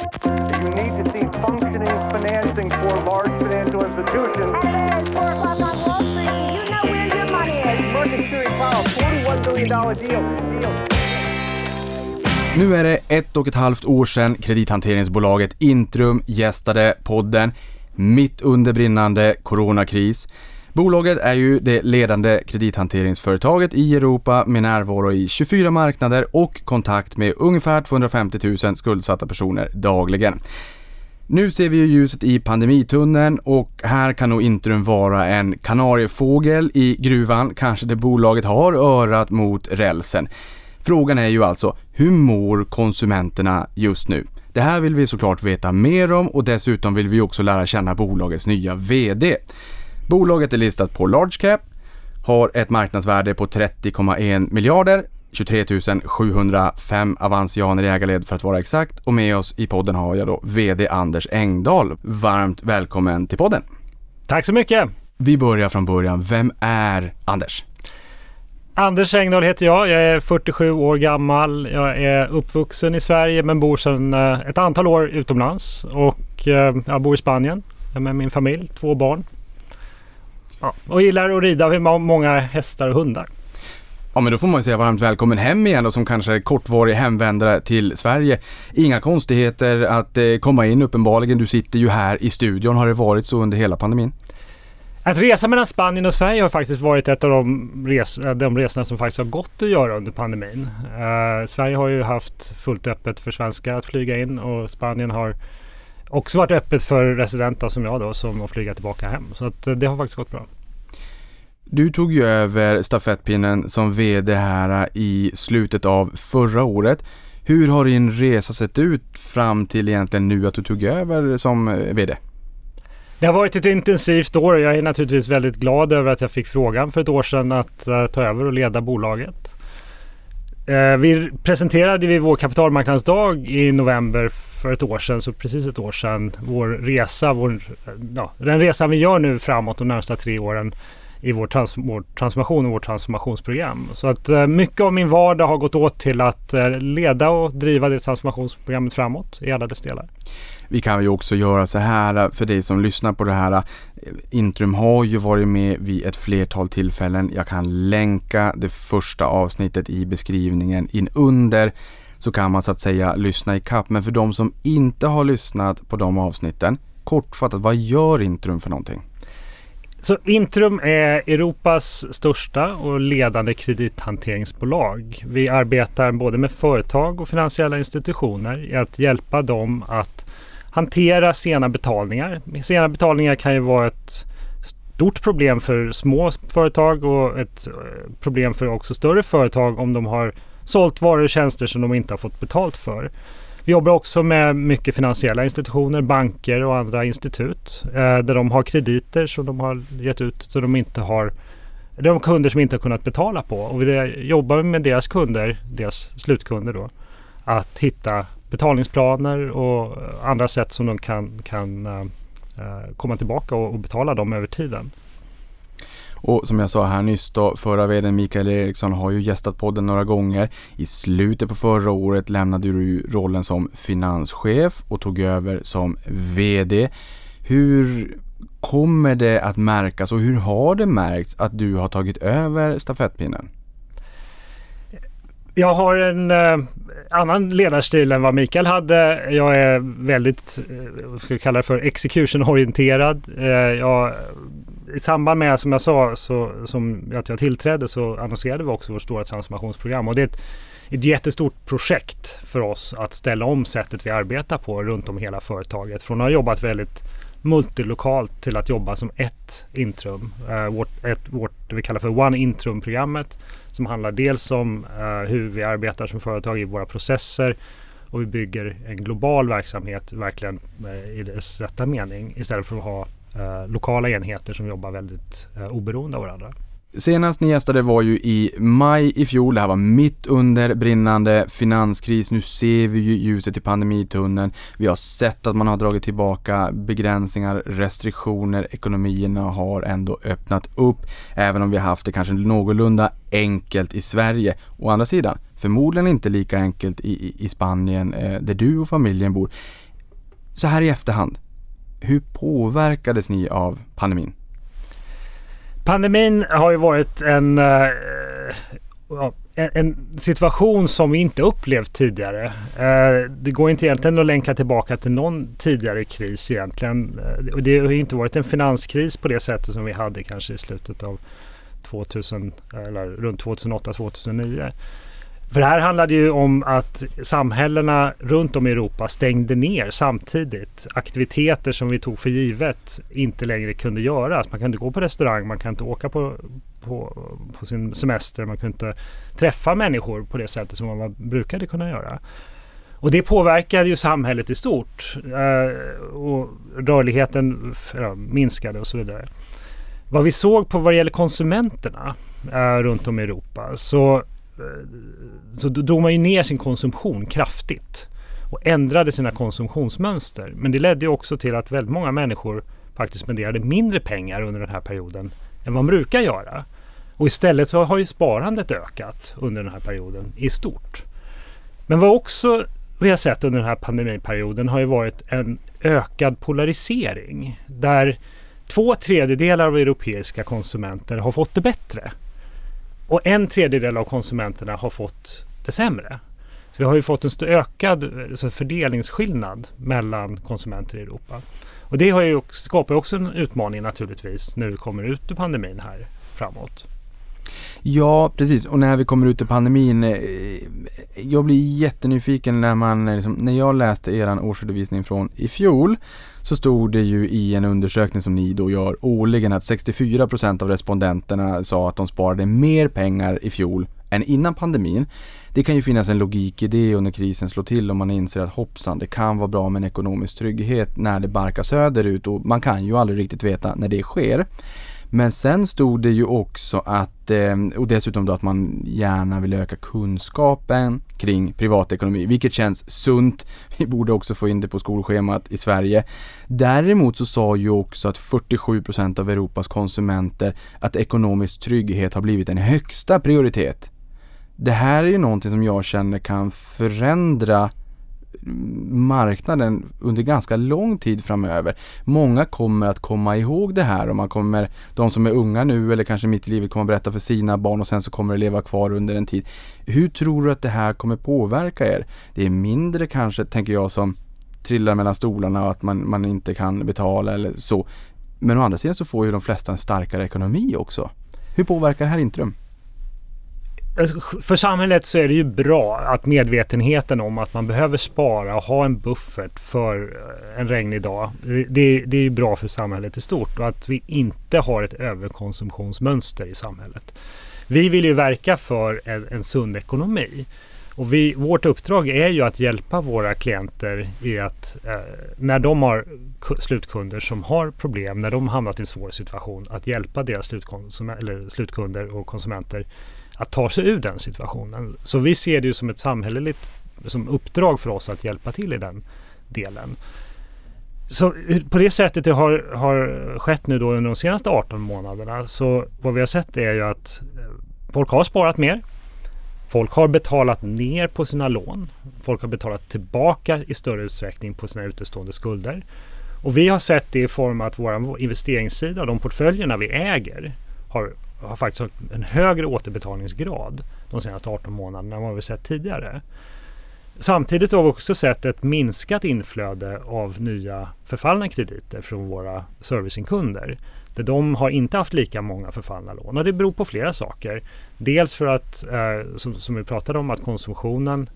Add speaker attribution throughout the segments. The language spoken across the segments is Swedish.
Speaker 1: You need to see functioning financing for large financial institutions.
Speaker 2: Hello, it's 4 o'clock on Wall Street. You know where your money is.
Speaker 1: Market Security Powell, $41 billion deal. deal.
Speaker 3: Nu är det ett och ett halvt år sedan kredithanteringsbolaget Intrum gästade podden mitt under brinnande coronakris. Bolaget är ju det ledande kredithanteringsföretaget i Europa med närvaro i 24 marknader och kontakt med ungefär 250 000 skuldsatta personer dagligen. Nu ser vi ju ljuset i pandemitunneln och här kan nog Intrum vara en kanariefågel i gruvan, kanske det bolaget har örat mot rälsen. Frågan är ju alltså, hur mår konsumenterna just nu? Det här vill vi såklart veta mer om och dessutom vill vi också lära känna bolagets nya VD. Bolaget är listat på Large Cap, har ett marknadsvärde på 30,1 miljarder, 23 705 avansianer i ägarled för att vara exakt och med oss i podden har jag då VD Anders Engdahl. Varmt välkommen till podden!
Speaker 4: Tack så mycket!
Speaker 3: Vi börjar från början. Vem är Anders?
Speaker 4: Anders Engdahl heter jag. Jag är 47 år gammal. Jag är uppvuxen i Sverige men bor sedan eh, ett antal år utomlands. Och eh, jag bor i Spanien med min familj, två barn. Ja, och gillar att rida med må- många hästar och hundar.
Speaker 3: Ja men då får man ju säga varmt välkommen hem igen då som kanske är kortvarig hemvändare till Sverige. Inga konstigheter att eh, komma in uppenbarligen. Du sitter ju här i studion. Har det varit så under hela pandemin?
Speaker 4: Att resa mellan Spanien och Sverige har faktiskt varit ett av de, res eh, de resorna som faktiskt har gått att göra under pandemin. Eh, Sverige har ju haft fullt öppet för svenskar att flyga in och Spanien har också varit öppet för residenta som jag då som att flyga tillbaka hem. Så att eh, det har faktiskt gått bra.
Speaker 3: Du tog ju över stafettpinnen som VD här i slutet av förra året. Hur har din resa sett ut fram till egentligen nu att du tog över som eh, VD?
Speaker 4: Det har varit ett intensivt år och jag är naturligtvis väldigt glad över att jag fick frågan för ett år sedan att eh, ta över och leda bolaget. Eh, vi presenterade vid vår kapitalmarknadsdag i november för ett år sedan, så precis ett år sedan, vår resa, vår, eh, ja, den resan vi gör nu framåt de närmsta tre åren i vår, trans, vår transformation och vårt transformationsprogram. Så att eh, mycket av min vardag har gått åt till att eh, leda och driva det transformationsprogrammet framåt i alla dess delar.
Speaker 3: Vi kan ju också göra så här eh, för dig som lyssnar på det här. Eh, Intrum har ju varit med vid ett flertal tillfällen. Jag kan länka det första avsnittet i beskrivningen in under så kan man så att säga lyssna i kapp. Men för de som inte har lyssnat på de avsnitten, kortfattat, vad gör Intrum för någonting?
Speaker 4: Så Intrum är Europas största och ledande kredithanteringsbolag. Vi arbetar både med företag och finansiella institutioner i att hjälpa dem att hantera sena betalningar. Sena betalningar kan ju vara ett stort problem för små företag och ett eh, problem för också större företag om de har sålt varor och tjänster som de inte har fått betalt för. Vi jobbar också med mycket finansiella institutioner, banker och andra institut eh, där de har krediter som de har gett ut så de inte har de kunder som inte har kunnat betala på. Och vi jobbar med deras kunder, deras slutkunder då, att hitta betalningsplaner och andra sätt som de kan, kan eh, eh komma tillbaka och, och betala dem över tiden.
Speaker 3: Och som jag sa här nyss då, förra vdn Mikael Eriksson har ju gästat podden några gånger. I slutet på förra året lämnade du rollen som finanschef och tog över som VD. Hur kommer det att märkas och hur har det märkts att du har tagit över stafettpinnen?
Speaker 4: Jag har en eh, annan ledarstil än vad Mikael hade. Jag är väldigt, eh, vad ska vi kalla det för, execution-orienterad. Eh, jag, i samband med, som jag sa, så, som att jag tillträdde så annonserade vi också vårt stora transformationsprogram. Och det är ett, ett jättestort projekt för oss att ställa om sättet vi arbetar på runt om hela företaget. Från att ha jobbat väldigt multilokalt till att jobba som ett intrum. Eh, vårt, ett, vårt, det vi kallar för One Intrum-programmet som handlar dels om eh, hur vi arbetar som företag i våra processer och vi bygger en global verksamhet verkligen eh, i dess rätta mening istället för att ha Eh, lokala enheter som jobbar väldigt eh, oberoende av varandra.
Speaker 3: Senast ni gästade var ju i maj i fjol. Det här var mitt under brinnande finanskris. Nu ser vi ju ljuset i pandemitunneln. Vi har sett att man har dragit tillbaka begränsningar, restriktioner. Ekonomierna har ändå öppnat upp, även om vi har haft det kanske någorlunda enkelt i Sverige. Å andra sidan, förmodligen inte lika enkelt i, i, i Spanien, eh, där du och familjen bor. Så här i efterhand, hur påverkades ni av pandemin?
Speaker 4: Pandemin har ju varit en, eh, en, situation som vi inte upplevt tidigare. Eh, det går inte egentligen att länka tillbaka till någon tidigare kris egentligen. Eh, det har ju inte varit en finanskris på det sättet som vi hade kanske i slutet av 2000 eller runt 2008-2009. För det här handlade ju om att samhällena runt om i Europa stängde ner samtidigt. Aktiviteter som vi tog för givet inte längre kunde göras. Man kan inte gå på restaurang, man kan inte åka på, på, på sin semester, man kunde inte träffa människor på det sättet som man brukade kunna göra. Och det påverkade ju samhället i stort. Eh, och rörligheten ja, minskade och så vidare. Vad vi såg på vad det gäller konsumenterna eh, runt om i Europa så Eh, så drog man ju ner sin konsumtion kraftigt och ändrade sina konsumtionsmönster. Men det ledde också till att väldigt många människor faktiskt spenderade mindre pengar under den här perioden än vad man brukar göra. Och istället så har ju sparandet ökat under den här perioden i stort. Men vad också vi har sett under den här pandemiperioden har ju varit en ökad polarisering där två tredjedelar av europeiska konsumenter har fått det bättre. Och en tredjedel av konsumenterna har fått det sämre. Så vi har ju fått en ökad alltså fördelningsskillnad mellan konsumenter i Europa. Och det har ju, skapar också en utmaning naturligtvis när vi kommer ut ur pandemin här framåt.
Speaker 3: Ja, precis. Och när vi kommer ut ur pandemin. Eh, jag blir jättenyfiken när man, eh, liksom, när jag läste er årsredovisning från i fjol så stod det ju i en undersökning som ni då gör årligen att 64% av respondenterna sa att de sparade mer pengar i fjol än innan pandemin. Det kan ju finnas en logik i det och när krisen slår till och man inser att hoppsan, det kan vara bra med en ekonomisk trygghet när det barkar söderut och man kan ju aldrig riktigt veta när det sker. Men sen stod det ju också att, eh, och dessutom då att man gärna vill öka kunskapen kring privatekonomi, vilket känns sunt. Vi borde också få in det på skolschemat i Sverige. Däremot så sa ju också att 47% av Europas konsumenter att ekonomisk trygghet har blivit en högsta prioritet. Det här är ju någonting som jag känner kan förändra marknaden under ganska lång tid framöver. Många kommer att komma ihåg det här och man kommer, de som är unga nu eller kanske mitt i livet kommer att berätta för sina barn och sen så kommer det leva kvar under en tid. Hur tror du att det här kommer påverka er? Det är mindre kanske, tänker jag, som trillar mellan stolarna och att man, man inte kan betala eller så. Men å andra sidan så får ju de flesta en starkare ekonomi också. Hur påverkar det här Intrum?
Speaker 4: Alltså, för samhället så är det ju bra att medvetenheten om att man behöver spara och ha en buffert för eh, en regnig dag. Det, det är ju bra för samhället i stort och att vi inte har ett överkonsumtionsmönster i samhället. Vi vill ju verka för en, en sund ekonomi. Och vi, vårt uppdrag är ju att hjälpa våra klienter i att eh, när de har slutkunder som har problem, när de hamnat i en svår situation, att hjälpa deras slutkunder och konsumenter att ta sig ur den situationen. Så vi ser det ju som ett samhälleligt som uppdrag för oss att hjälpa till i den delen. Så på det sättet det har, har skett nu då under de senaste 18 månaderna så vad vi har sett är ju att eh, folk har sparat mer. Folk har betalat ner på sina lån. Folk har betalat tillbaka i större utsträckning på sina utestående skulder. Och vi har sett det i form av att vår investeringssida, de portföljerna vi äger, har har faktiskt en högre återbetalningsgrad de senaste 18 månaderna än vad vi sett tidigare. Samtidigt har vi också sett ett minskat inflöde av nya förfallna krediter från våra servicingkunder. Där de har inte haft lika många förfallna lån och det beror på flera saker. Dels för att, eh, som, som, vi pratade om, att konsumtionen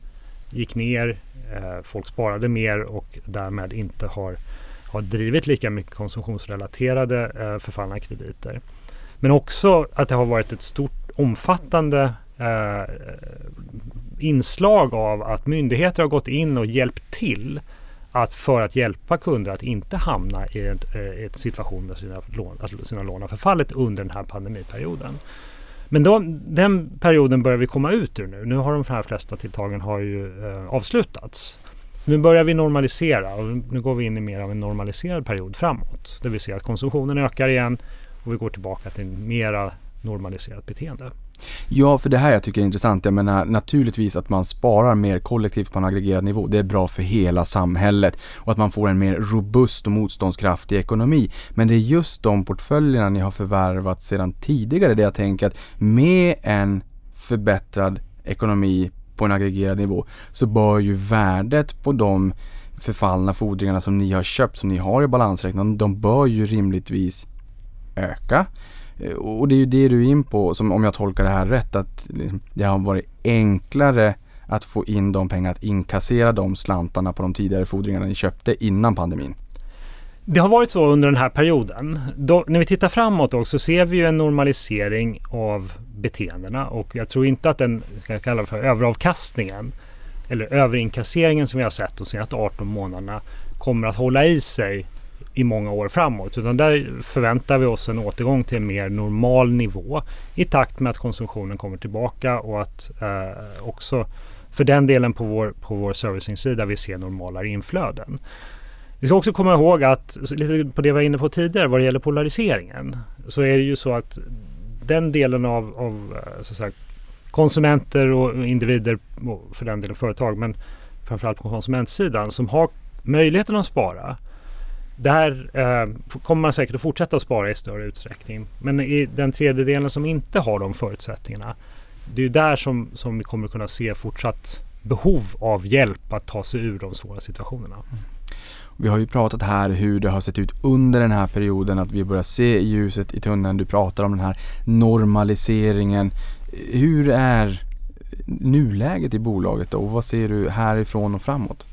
Speaker 4: gick ner, eh, folk sparade mer och därmed inte har, har drivit lika mycket konsumtionsrelaterade eh, förfallna krediter. Men också att det har varit ett stort omfattande eh, inslag av att myndigheter har gått in och hjälpt till att för att hjälpa kunder att inte hamna i en eh, situation där sina lån, alltså sina lån har förfallit under den här pandemiperioden. Men då, den perioden börjar vi komma ut ur nu. Nu har de här flesta tilltagen har ju eh, avslutats. Så nu börjar vi normalisera och nu går vi in i mer av en normaliserad period framåt. Det vill säga att konsumtionen ökar igen och vi går tillbaka till mera normaliserat beteende.
Speaker 3: Ja, för det här jag tycker är intressant. Jag menar naturligtvis att man sparar mer kollektivt på en aggregerad nivå. Det är bra för hela samhället och att man får en mer robust och motståndskraftig ekonomi. Men det är just de portföljerna ni har förvärvat sedan tidigare det jag tänker att med en förbättrad ekonomi på en aggregerad nivå så bör ju värdet på de förfallna fordringarna som ni har köpt, som ni har i balansräkningen, de bör ju rimligtvis öka. Eh, och det är ju det du är in på, som om jag tolkar det här rätt, att liksom, det har varit enklare att få in de pengarna, att inkassera de slantarna på de tidigare fordringarna ni köpte innan pandemin.
Speaker 4: Det har varit så under den här perioden. Då, när vi tittar framåt också ser vi ju en normalisering av beteendena och jag tror inte att den, kan kalla för överavkastningen eller överinkasseringen som vi har sett de senaste 18 månaderna kommer att hålla i sig i många år framåt. Utan där förväntar vi oss en återgång till en mer normal nivå i takt med att konsumtionen kommer tillbaka och att eh, också för den delen på vår, på vår servicing-sida vi ser normalare inflöden. Vi ska också komma ihåg att, lite på det vi var inne på tidigare vad det gäller polariseringen, så är det ju så att den delen av, av eh, så att säga, konsumenter och individer, och för den delen företag, men framförallt på konsumentsidan som har möjligheten att spara. Där eh, kommer man säkert att fortsätta spara i större utsträckning. Men i den tredjedelen som inte har de förutsättningarna, det är där som, som vi kommer kunna se fortsatt behov av hjälp att ta sig ur de svåra situationerna. Mm.
Speaker 3: Vi har ju pratat här hur det har sett ut under den här perioden, att vi börjar se ljuset i tunneln. Du pratar om den här normaliseringen. Hur är nuläget i bolaget då och vad ser du härifrån och framåt?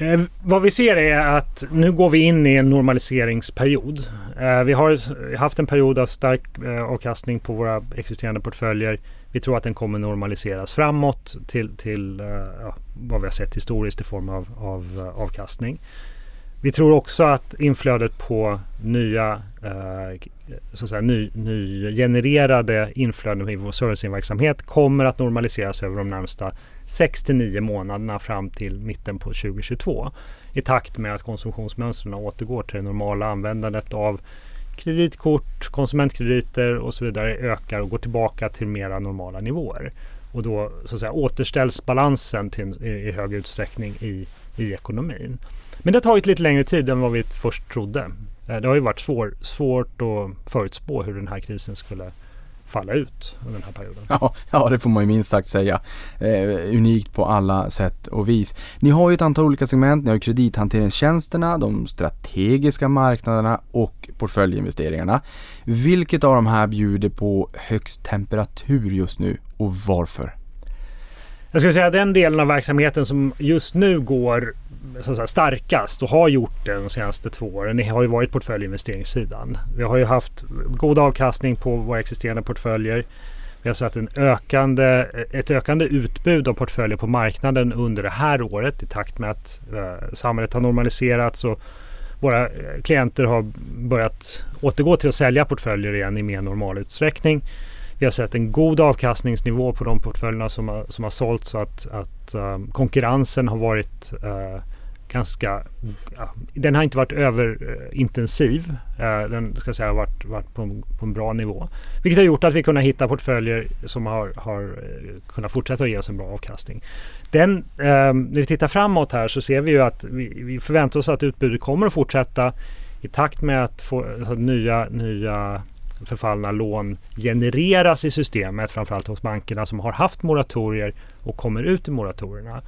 Speaker 4: Eh, vad vi ser är att nu går vi in i en normaliseringsperiod. Eh, vi har haft en period av stark eh, avkastning på våra existerande portföljer. Vi tror att den kommer normaliseras framåt till, till eh, ja, vad vi har sett historiskt i form av, av eh, avkastning. Vi tror också att inflödet på nya, Eh, så att säga, ny, nygenererade inflöden i vår serviceverksamhet kommer att normaliseras över de närmsta 6 till 9 månaderna fram till mitten på 2022 i takt med att konsumtionsmönstren återgår till det normala användandet av kreditkort, konsumentkrediter och så vidare ökar och går tillbaka till mera normala nivåer. Och då så att säga, återställs balansen till, i, i hög utsträckning i, i ekonomin. Men det har tagit lite längre tid än vad vi först trodde. Eh, det har ju varit svår, svårt att förutspå hur den här krisen skulle falla ut under den här perioden.
Speaker 3: Ja, ja, det får man ju minst sagt säga. Eh, unikt på alla sätt och vis. Ni har ju ett antal olika segment. Ni har ju kredithanteringstjänsterna, de strategiska marknaderna och portföljinvesteringarna. Vilket av de här bjuder på högst temperatur just nu och varför?
Speaker 4: Jag skulle säga den delen av verksamheten som just nu går så att säga, starkast och har gjort det de senaste två åren det har ju varit portföljinvesteringssidan. Vi har ju haft god avkastning på våra existerande portföljer. Vi har sett en ökande, ett ökande utbud av portföljer på marknaden under det här året i takt med att eh, samhället har normaliserats och våra eh, klienter har börjat återgå till att sälja portföljer igen i mer normal utsträckning. Vi har sett en god avkastningsnivå på de portföljerna som har, som har sålts så att, att um, konkurrensen har varit uh, ganska... Ja, den har inte varit överintensiv. Eh, uh, eh, den ska säga har varit, varit på, en, på en bra nivå. Vilket har gjort att vi kunnat hitta portföljer som har, har kunnat fortsätta att ge oss en bra avkastning. Den, um, när vi tittar framåt här så ser vi ju att vi, vi förväntar oss att utbudet kommer att fortsätta i takt med att få, alltså, nya, nya förfallna lån genereras i systemet, framförallt hos bankerna som har haft moratorier och kommer ut i moratorierna.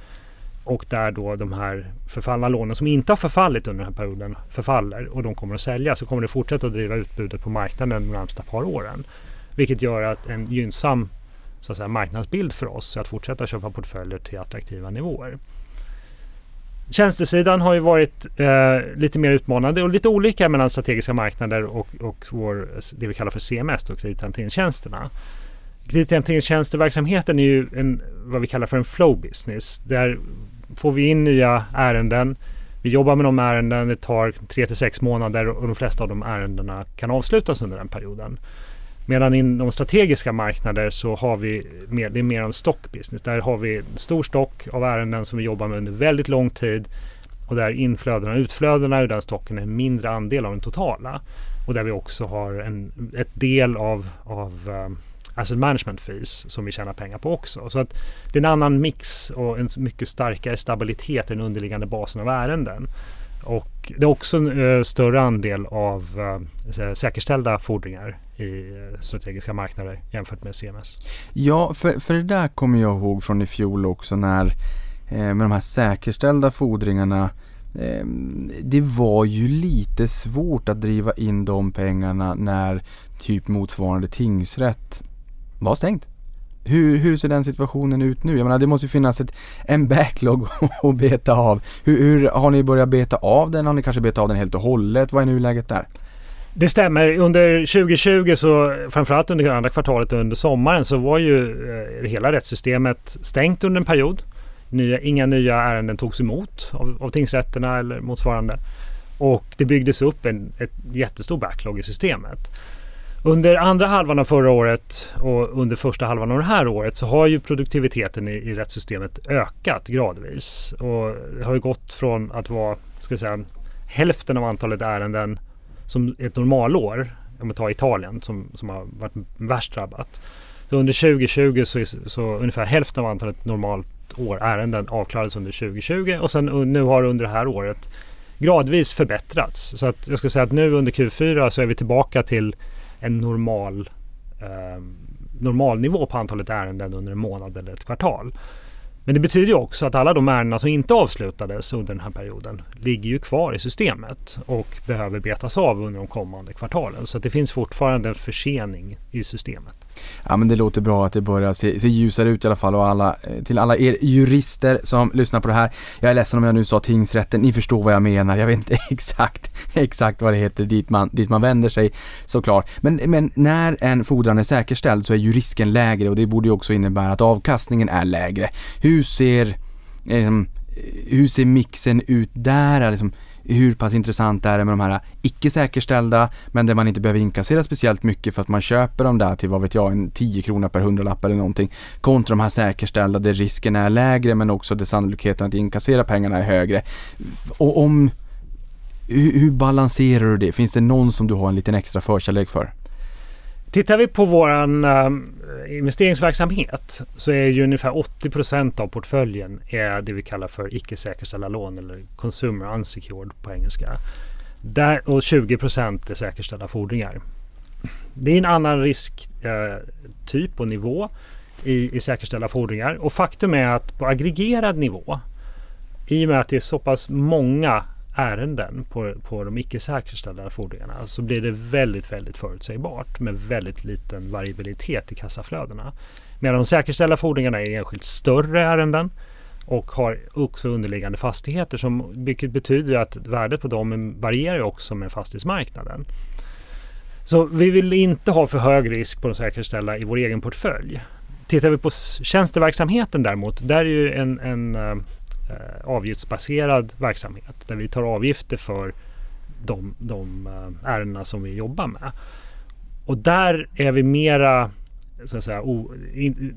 Speaker 4: Och där då de här förfallna lånen som inte har förfallit under den här perioden förfaller och de kommer att säljas så kommer det fortsätta att driva utbudet på marknaden de närmsta par åren. Vilket gör att en gynnsam så att säga, marknadsbild för oss att fortsätta köpa portföljer till attraktiva nivåer. Tjänstesidan har ju varit eh, lite mer utmanande och lite olika mellan strategiska marknader och, och vår, det vi kallar för CMS, då, kredithanteringstjänsterna. Kredithanteringstjänsteverksamheten är ju en, vad vi kallar för en flow business. Där får vi in nya ärenden. Vi jobbar med de ärenden, det tar 3 till 6 månader och de flesta av de ärendena kan avslutas under den perioden. Medan inom strategiska marknader så har vi mer, det är mer en stockbusiness. Där har vi en stor stock av ärenden som vi jobbar med under väldigt lång tid och där inflödena och utflödena ur den stocken är en mindre andel av den totala. Och där vi också har en ett del av, av eh, asset management fees som vi tjänar pengar på också. Så att det är en annan mix och en mycket starkare stabilitet i den underliggande basen av ärenden. Och det är också en eh, större andel av eh, säkerställda fordringar i eh, strategiska marknader jämfört med CMS.
Speaker 3: Ja, för, för det där kommer jag ihåg från i fjol också när eh, med de här säkerställda fordringarna eh, det var ju lite svårt att driva in de pengarna när typ motsvarande tingsrätt var stängt. Hur, hur ser den situationen ut nu? Jag menar det måste ju finnas ett, en backlog att beta av. Hur, hur, har ni börjat beta av den? Har ni kanske betat av den helt och hållet? Vad är nuläget där?
Speaker 4: Det stämmer. Under 2020 så framförallt under andra kvartalet och under sommaren så var ju eh, hela rättssystemet stängt under en period. Nya, inga nya ärenden togs emot av, av tingsrätterna eller motsvarande. Och det byggdes upp en ett jättestor backlog i systemet. Under andra halvan av förra året och under första halvan av det här året så har ju produktiviteten i, i rättssystemet ökat gradvis. Och det har ju gått från att vara ska jag säga, hälften av antalet ärenden som ett normalår, om vi tar Italien som, som har varit värst drabbat. Så under 2020 så, är, så ungefär hälften av antalet normalt år ärenden avklarades under 2020 och sen nu har under det här året gradvis förbättrats. Så att jag skulle säga att nu under Q4 så är vi tillbaka till en normal, eh, normal nivå på antalet ärenden under en månad eller ett kvartal. Men det betyder ju också att alla de ärenden som inte avslutades under den här perioden ligger ju kvar i systemet och behöver betas av under de kommande kvartalen. Så det finns fortfarande en försening i systemet.
Speaker 3: Ja men det låter bra att det börjar se, se ljusare ut i alla fall och alla, eh, till alla er jurister som lyssnar på det här. Jag är ledsen om jag nu sa tingsrätten, ni förstår vad jag menar. Jag vet inte exakt, exakt vad det heter dit man, dit man vänder sig såklart. Men, men när en fordran är säkerställd så är ju risken lägre och det borde ju också innebära att avkastningen är lägre. Hur ser, eh, liksom, eh hur ser mixen ut där? Liksom, hur pass intressant är det med de här icke säkerställda men där man inte behöver inkassera speciellt mycket för att man köper dem där till vad vet jag, en 10 krona per hundralapp eller någonting kontra de här säkerställda där risken är lägre men också där sannolikheten att inkassera pengarna är högre. Och om hur, hur balanserar du det? Finns det någon som du har en liten extra förkärlek för?
Speaker 4: Tittar vi på våran ehm, investeringsverksamhet så är ju ungefär 80 procent av portföljen är det vi kallar för icke säkerställda lån eller consumer unsecured på engelska. Där, och 20 procent är säkerställda fordringar. Det är en annan risktyp eh, och nivå i, i säkerställda fordringar och faktum är att på aggregerad nivå i och med att det är så pass många ärenden på, på de icke säkerställda fordringarna så blir det väldigt, väldigt förutsägbart med väldigt liten variabilitet i kassaflödena. Medan de säkerställda fordringarna är enskilt större ärenden och har också underliggande fastigheter som, vilket betyder att värdet på dem varierar också med fastighetsmarknaden. Så vi vill inte ha för hög risk på de säkerställda i vår egen portfölj. Tittar vi på tjänsteverksamheten däremot, där är ju en, en eh, eh, avgiftsbaserad verksamhet där vi tar avgifter för de, de eh, ärendena som vi jobbar med. Och där är vi mera så att säga, o, in,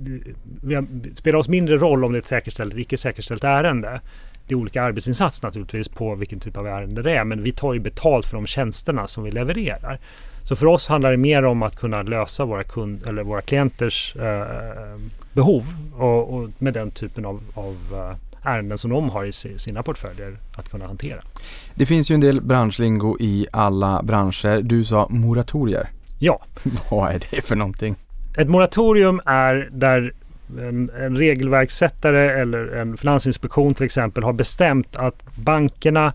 Speaker 4: vi spelar oss mindre roll om det är ett säkerställt eller icke säkerställt ärende. Det är olika arbetsinsats naturligtvis på vilken typ av ärende det är men vi tar ju betalt för de tjänsterna som vi levererar. Så för oss handlar det mer om att kunna lösa våra, kund, eller våra klienters eh, behov och, och, med den typen av, av eh, ärenden som de har i sina portföljer att kunna hantera.
Speaker 3: Det finns ju en del branschlingo i alla branscher. Du sa moratorier.
Speaker 4: Ja.
Speaker 3: Vad är det för någonting?
Speaker 4: Ett moratorium är där en, en regelverkssättare eller en finansinspektion till exempel har bestämt att bankerna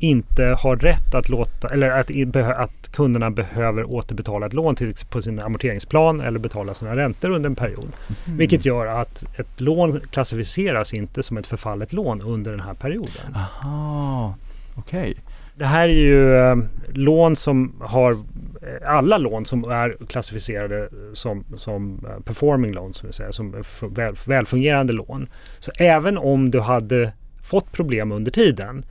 Speaker 4: inte har rätt att låta eller att, att kunderna behöver återbetala ett lån till, på sin amorteringsplan eller betala sina räntor under en period. Mm. Vilket gör att ett lån klassificeras inte som ett förfallet lån under den här perioden.
Speaker 3: Aha, okej. Okay.
Speaker 4: Det här är ju eh, lån som har eh, alla lån som är klassificerade som, som eh, performing loans, som, säga, som väl, välfungerande lån. Så även om du hade fått problem under tiden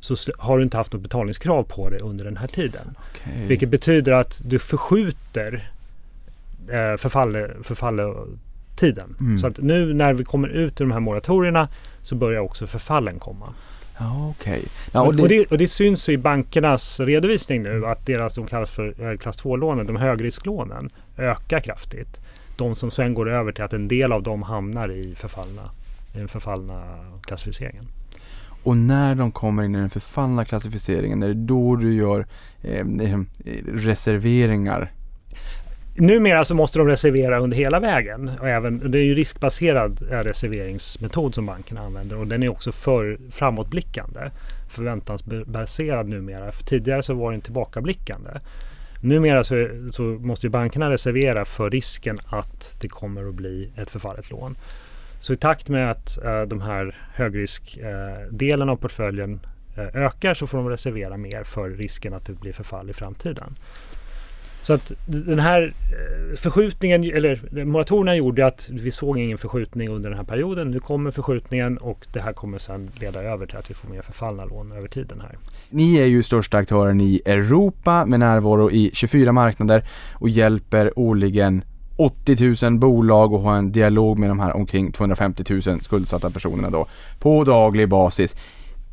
Speaker 4: så har du inte haft något betalningskrav på dig under den här tiden. Okay. Vilket betyder att du förskjuter eh, förfalletiden. Mm. Så att nu när vi kommer ut ur de här moratorierna så börjar också förfallen komma.
Speaker 3: Ja, okay.
Speaker 4: ja, och, det... Och, det, och, det, syns i bankernas redovisning nu att deras, de kallas för klass 2-lånen, de högrisklånen, ökar kraftigt. de som sen går över till att en del av dem hamnar i förfallna, i den förfallna klassificeringen.
Speaker 3: Och när de kommer in i den förfallna klassificeringen, är det då du gör eh, eh, reserveringar?
Speaker 4: Numera så måste de reservera under hela vägen. Och även, det är ju riskbaserad eh, reserveringsmetod som bankerna använder och den är också för framåtblickande. Förväntansbaserad numera. För tidigare så var den tillbakablickande. Numera så, så måste bankerna reservera för risken att det kommer att bli ett förfallet lån. Så i takt med att eh, de här högriskdelen eh, av portföljen eh, ökar så får de reservera mer för risken att det blir förfall i framtiden. Så att den här eh, förskjutningen, eller moratorierna gjorde att vi såg ingen förskjutning under den här perioden. Nu kommer förskjutningen och det här kommer sedan leda över till att vi får mer förfallna lån över tiden här.
Speaker 3: Ni är ju största aktören i Europa med närvaro i 24 marknader och hjälper årligen 80 000 bolag och ha en dialog med de här omkring 250 000 skuldsatta personerna då på daglig basis.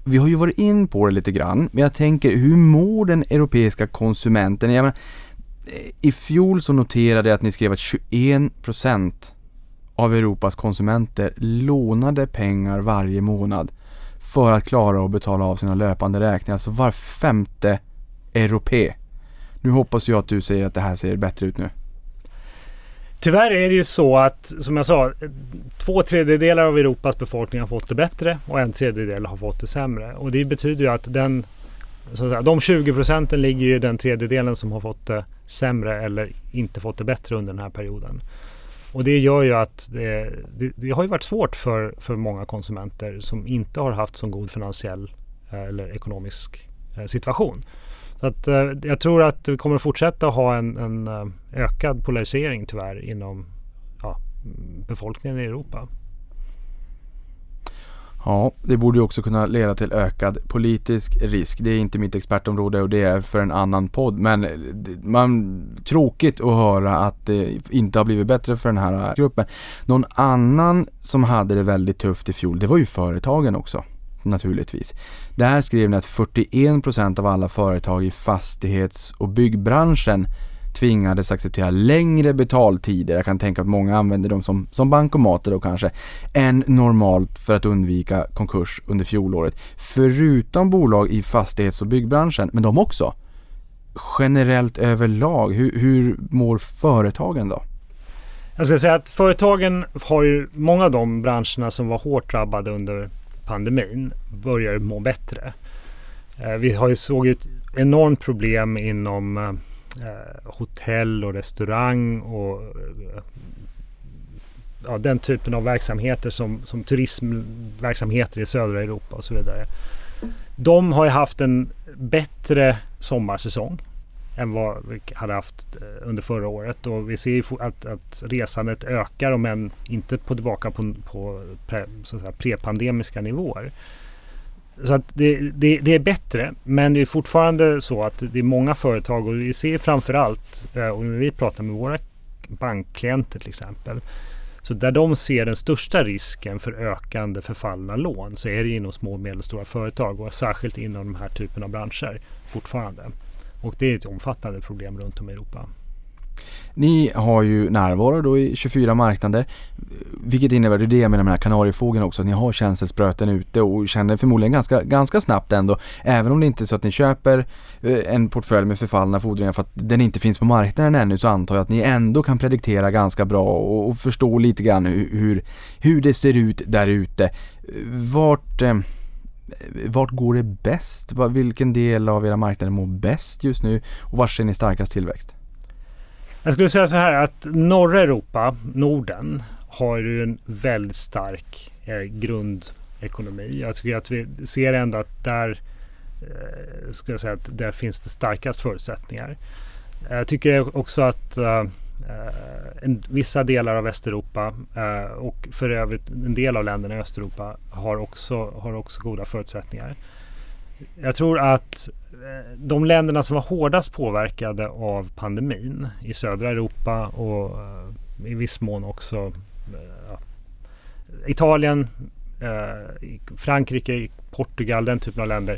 Speaker 3: Vi har ju varit in på det lite grann, men jag tänker hur mår den europeiska konsumenten? Jag menar, eh, I fjol så noterade jag att ni skrev att 21% av Europas konsumenter lånade pengar varje månad för att klara att betala av sina löpande räkningar. Alltså var femte europe. Nu hoppas jag att du säger att det här ser bättre ut nu.
Speaker 4: Tyvärr är det ju så att, som jag sa, två tredjedelar av Europas befolkning har fått det bättre och en tredjedel har fått det sämre. Och det betyder ju att den, så att säga, de 20 procenten ligger ju i den tredjedelen som har fått det sämre eller inte fått det bättre under den här perioden. Och det gör ju att det, det, det, har ju varit svårt för, för många konsumenter som inte har haft så god finansiell eh, eller ekonomisk eh, situation. Så att, eh, jag tror att vi kommer att fortsätta ha en, en eh, ökad polarisering tyvärr inom ja, befolkningen i Europa.
Speaker 3: Ja, det borde ju också kunna leda till ökad politisk risk. Det är inte mitt expertområde och det är för en annan podd. Men eh, man, tråkigt att höra att det inte har blivit bättre för den här gruppen. Någon annan som hade det väldigt tufft i fjol, det var ju företagen också. Naturligtvis. Där skrev ni att 41% av alla företag i fastighets och byggbranschen tvingades acceptera längre betaltider, jag kan tänka att många använder dem som, som bankomater då kanske, än normalt för att undvika konkurs under fjolåret. Förutom bolag i fastighets och byggbranschen, men de också. Generellt överlag, hur, hur mår företagen då?
Speaker 4: Jag ska säga att företagen har ju, många av de branscherna som var hårt drabbade under pandemin börjar må bättre. Eh, vi har ju såg ett enormt problem inom eh, eh, hotell och restaurang och ja, den typen av verksamheter som, som turismverksamheter i södra Europa och så vidare. De har ju haft en bättre sommarsäsong än vad vi hade haft eh, under förra året och vi ser ju att, att resandet ökar om än inte på tillbaka på, på pre, så att säga, prepandemiska nivåer. Så att det, det, det, är bättre, men det är fortfarande så att det är många företag och vi ser framförallt, allt, och när vi pratar med våra bankklienter till exempel, så där de ser den största risken för ökande förfallna lån så är det inom små och medelstora företag och särskilt inom de här typen av branscher fortfarande. Och det är ett omfattande problem runt om i Europa.
Speaker 3: Ni har ju närvaro då i 24 marknader. Vilket innebär, det är det jag menar med den här kanariefågeln också, att ni har känselspröten ute och känner förmodligen ganska, ganska snabbt ändå. Även om det inte är så att ni köper eh, en portfölj med förfallna fordringar för att den inte finns på marknaden ännu så antar jag att ni ändå kan prediktera ganska bra och, och förstå lite grann hur, hur det ser ut där ute. Vart eh, Eh, vart går det bäst? Vilken del av era marknader mår bäst just nu och var ser ni starkast tillväxt?
Speaker 4: Jag skulle säga så här att norra Europa, Norden, har ju en väldigt stark eh, grundekonomi. Jag tycker att vi ser ändå att där, eh, ska jag säga att där finns det starkast förutsättningar. Jag tycker också att eh, Eh, en, vissa delar av Västeuropa eh, och för övrigt en del av länderna i Östeuropa har också, har också goda förutsättningar. Jag tror att eh, de länderna som var hårdast påverkade av pandemin i södra Europa och eh, i viss mån också ja, Italien, Frankrike, Portugal, den typen av länder.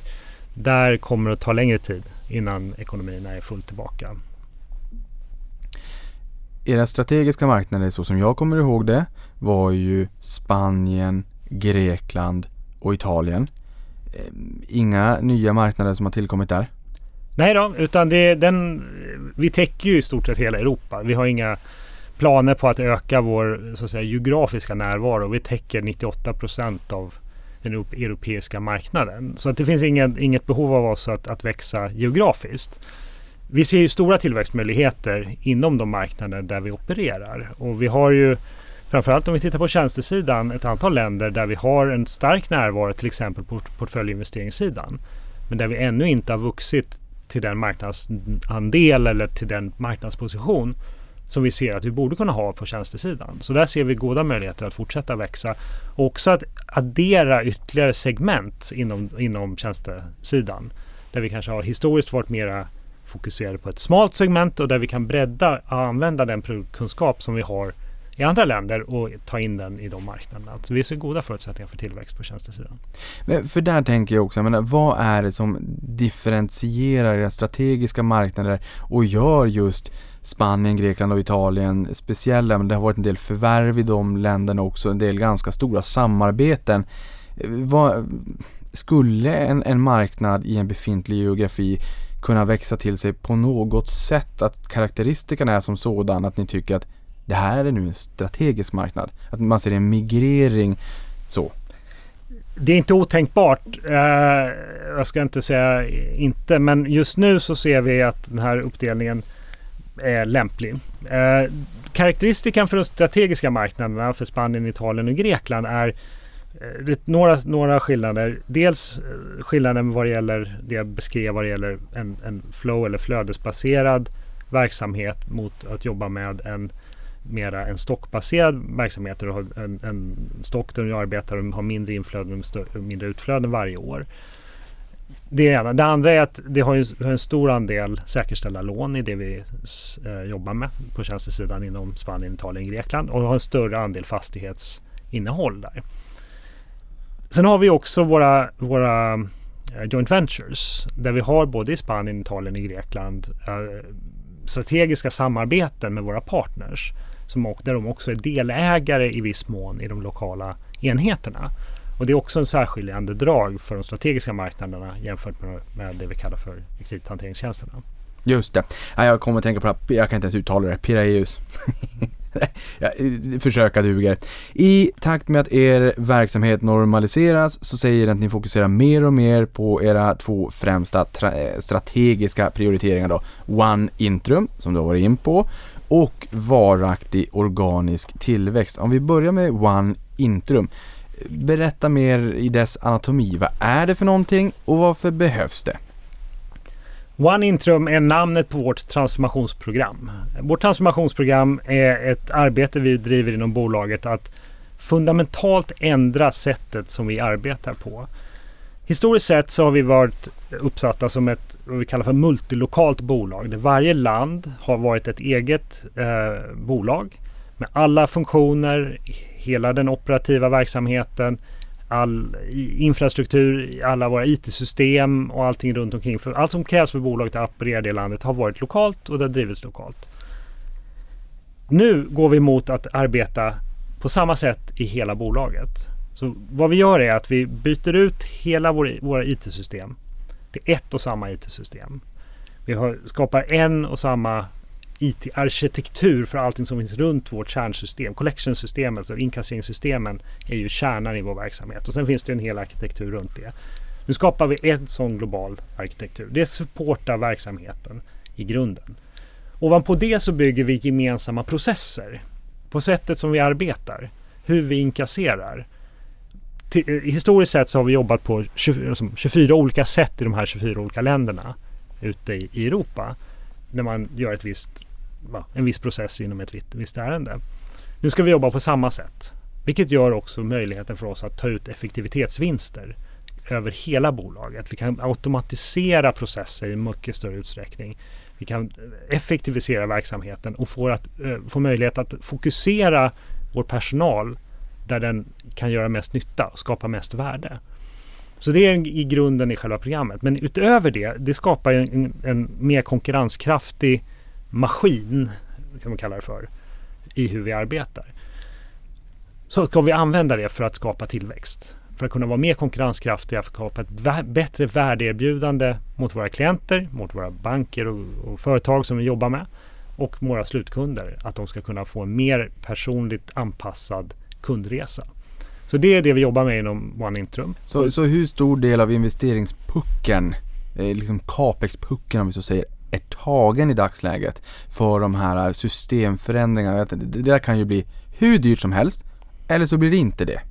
Speaker 4: Där kommer det att ta längre tid innan ekonomierna är fullt tillbaka
Speaker 3: era strategiska marknader så som jag kommer ihåg det var ju Spanien, Grekland och Italien. Ehm, inga nya marknader som har tillkommit där?
Speaker 4: Nej då, utan det den, vi täcker ju i stort sett hela Europa. Vi har inga planer på att öka vår så att säga, geografiska närvaro. Vi täcker 98 procent av den europeiska marknaden. Så att det finns inget, inget behov av oss att, att växa geografiskt. Vi ser ju stora tillväxtmöjligheter inom de marknader där vi opererar. Och vi har ju framförallt om vi tittar på tjänstesidan ett antal länder där vi har en stark närvaro till exempel på portföljinvesteringssidan. Men där vi ännu inte har vuxit till den marknadsandel eller till den marknadsposition som vi ser att vi borde kunna ha på tjänstesidan. Så där ser vi goda möjligheter att fortsätta växa och också att addera ytterligare segment inom, inom tjänstesidan. Där vi kanske har historiskt varit mera fokuserade på ett smalt segment och där vi kan bredda och använda den produktkunskap som vi har i andra länder och ta in den i de marknaderna. Så vi ser goda förutsättningar för tillväxt på tjänstesidan.
Speaker 3: Men för där tänker jag också, jag menar, vad är det som differentierar era strategiska marknader och gör just Spanien, Grekland och Italien speciella? Men det har varit en del förvärv i de länderna också, en del ganska stora samarbeten. Eh, vad, skulle en, en marknad i en befintlig geografi kunna växa till sig på något sätt? Att karaktäristiken är som sådan att ni tycker att det här är nu en strategisk marknad. Att man ser en migrering så.
Speaker 4: Det är inte otänkbart. Eh, jag ska inte säga inte, men just nu så ser vi att den här uppdelningen är lämplig. Eh, karaktäristiken för de strategiska marknaderna för Spanien, Italien och Grekland är eh, några, några skillnader. Dels eh, skillnaden vad det gäller det jag beskrev vad det gäller en, en flow eller flödesbaserad verksamhet mot att jobba med en mera en stockbaserad verksamhet där du har en, en stock där du arbetar och har mindre inflöden och mindre utflöden varje år. Det ena. Det andra är att det har, ju, en stor andel säkerställda lån i det vi eh, jobbar med på tjänstesidan inom Spanien, Italien, Grekland och har en större andel fastighetsinnehåll där. Sen har vi också våra, våra eh, joint ventures där vi har både i Spanien, Italien och Grekland eh, strategiska samarbeten med våra partners som, där de också är delägare i viss mån i de lokala enheterna. Och det är också en särskiljande drag för de strategiska marknaderna jämfört med, med det vi kallar för kredithanteringstjänsterna.
Speaker 3: Just det. jag kommer att tänka på det, här, jag kan inte ens uttala det, Piraeus. ja, eh, försöka duger. I takt med att er verksamhet normaliseras så säger den att ni fokuserar mer och mer på era två främsta eh, strategiska prioriteringar då. One Intrum, som du har varit in på, och varaktig organisk tillväxt. Om vi börjar med One Intrum. Berätta mer i dess anatomi. Vad är det för någonting och varför behövs det?
Speaker 4: One Intrum är namnet på vårt transformationsprogram. Vårt transformationsprogram är ett arbete vi driver inom bolaget att fundamentalt ändra sättet som vi arbetar på. Historiskt sett så har vi varit uppsatta som ett vad vi kallar för multilokalt bolag där varje land har varit ett eget eh, bolag med alla funktioner, hela den operativa verksamheten, all infrastruktur, alla våra IT-system och allting runt omkring. För allt som krävs för bolaget att operera det landet har varit lokalt och det har drivits lokalt. Nu går vi mot att arbeta på samma sätt i hela bolaget. Så vad vi gör är att vi byter ut hela vår, våra IT-system till ett och samma IT-system. Vi har, skapar en och samma IT-arkitektur för allting som finns runt vårt kärnsystem. Collection-systemet, alltså inkasseringssystemen, är ju kärnan i vår verksamhet. Och sen finns det en hel arkitektur runt det. Nu skapar vi en sån global arkitektur. Det supportar verksamheten i grunden. Ovanpå det så bygger vi gemensamma processer på sättet som vi arbetar. Hur vi inkasserar till, eh, historiskt sett så har vi jobbat på 24 olika sätt i de här 24 olika länderna ute i, i Europa. När man gör ett visst, va, en viss process inom ett visst, ärende. Nu ska vi jobba på samma sätt. Vilket gör också möjligheten för oss att ta ut effektivitetsvinster över hela bolaget. Vi kan automatisera processer i mycket större utsträckning. Vi kan effektivisera verksamheten och få, att, eh, få möjlighet att fokusera vår personal där den kan göra mest nytta och skapa mest värde. Så det är i grunden i själva programmet. Men utöver det, det skapar en, en mer konkurrenskraftig maskin kan man kalla det för, i hur vi arbetar. Så ska vi använda det för att skapa tillväxt. För att kunna vara mer konkurrenskraftiga, för att skapa ett vä- bättre värdeerbjudande mot våra klienter, mot våra banker och, och företag som vi jobbar med och våra slutkunder. Att de ska kunna få en mer personligt anpassad kundresa. Så det är det vi jobbar med inom One Intrum.
Speaker 3: Så, så hur stor del av investeringspucken, eh, liksom capex-pucken om vi så säger, är tagen i dagsläget för de här systemförändringarna? Att Det det där kan ju bli hur dyrt som helst, eller så blir det inte det.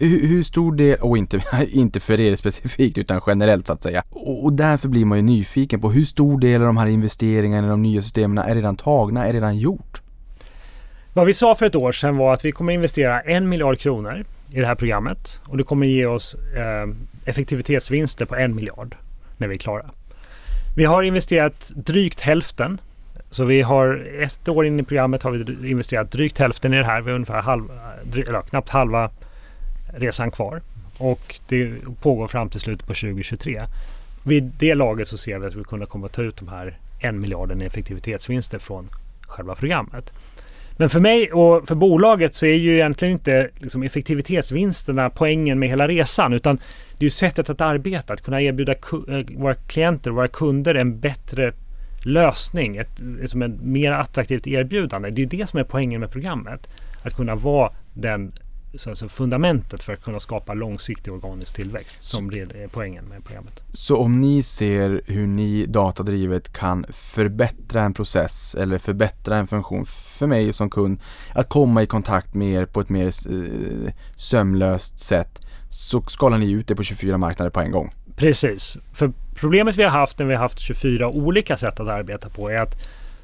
Speaker 3: Hur, hur stor del, och inte, inte för er specifikt utan generellt så att säga. Och, och därför blir man ju nyfiken på hur stor del av de här investeringarna i de nya systemen är redan tagna, är redan gjort?
Speaker 4: Vad vi sa för ett år sedan var att vi kommer investera en miljard kronor i det här programmet och det kommer ge oss eh, effektivitetsvinster på en miljard när vi är klara. Vi har investerat drygt hälften. Så vi har ett år in i programmet har vi investerat drygt hälften i det här. Vi har ungefär halv, dry, eller, knappt halva resan kvar. Och det pågår fram till slutet på 2023. Vid det laget så ser vi att vi kommer kunna ta ut de här en miljarden i effektivitetsvinster från själva programmet. Men för mig och för bolaget så är ju egentligen inte liksom effektivitetsvinsterna poängen med hela resan utan det är ju sättet att arbeta, att kunna erbjuda eh, våra klienter, våra kunder en bättre lösning, ett, liksom ett mer attraktivt erbjudande. Det är ju det som är poängen med programmet. Att kunna vara den så alltså fundamentet för att kunna skapa långsiktig organisk tillväxt som blir eh, poängen med programmet.
Speaker 3: Så om ni ser hur ni datadrivet kan förbättra en process eller förbättra en funktion för mig som kund att komma i kontakt med er på ett mer eh, sömlöst sätt så skalar ni ut det på 24 marknader på en gång.
Speaker 4: Precis. För problemet vi har haft när vi har haft 24 olika sätt att arbeta på är att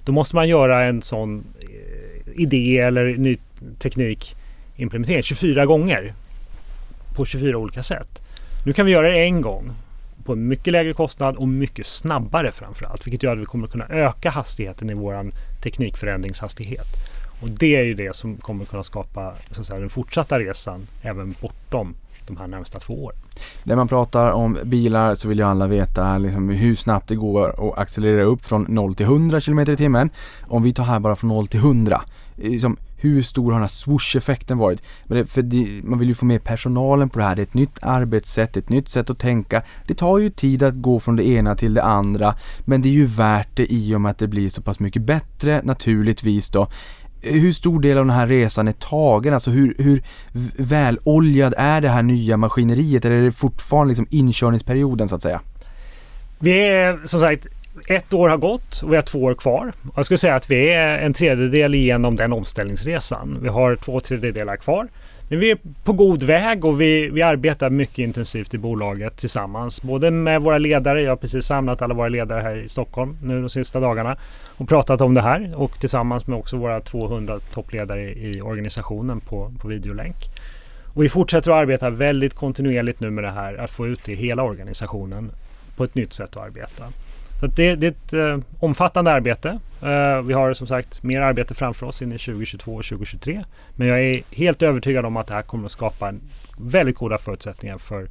Speaker 4: då måste man göra en sån eh, idé eller ny teknik implementering 24 gånger på 24 olika sätt. Nu kan vi göra det en gång på en mycket lägre kostnad och mycket snabbare framför allt. Vilket gör att vi kommer kunna öka hastigheten i vår teknikförändringshastighet. Och det är ju det som kommer kunna skapa så att säga, den fortsatta resan även bortom de här närmsta två åren.
Speaker 3: När man pratar om bilar så vill ju alla veta liksom hur snabbt det går att accelerera upp från 0 till 100 km i timmen. Om vi tar här bara från 0 till 100. Liksom, hur stor har den här swoosh-effekten varit? Men det, för det, man vill ju få med personalen på det här. Det är ett nytt arbetssätt, ett nytt sätt att tänka. Det tar ju tid att gå från det ena till det andra. Men det är ju värt det i och med att det blir så pass mycket bättre naturligtvis då. Hur stor del av den här resan är tagen? Alltså hur, hur väloljad är det här nya maskineriet? Eller är det fortfarande liksom inkörningsperioden så att säga?
Speaker 4: Vi är som sagt ett år har gått och vi har två år kvar. Jag skulle säga att vi är en tredjedel igenom den omställningsresan. Vi har två tredjedelar kvar. Men vi är på god väg och vi, vi arbetar mycket intensivt i bolaget tillsammans. Både med våra ledare, jag har precis samlat alla våra ledare här i Stockholm nu de sista dagarna och pratat om det här och tillsammans med också våra 200 toppledare i, i organisationen på, på videolänk. Och vi fortsätter att arbeta väldigt kontinuerligt nu med det här, att få ut det i hela organisationen på ett nytt sätt att arbeta. Så det, det är ett eh, omfattande arbete. Eh, vi har som sagt mer arbete framför oss in i 2022 och 2023. Men jag är helt övertygad om att det här kommer att skapa väldigt goda förutsättningar för,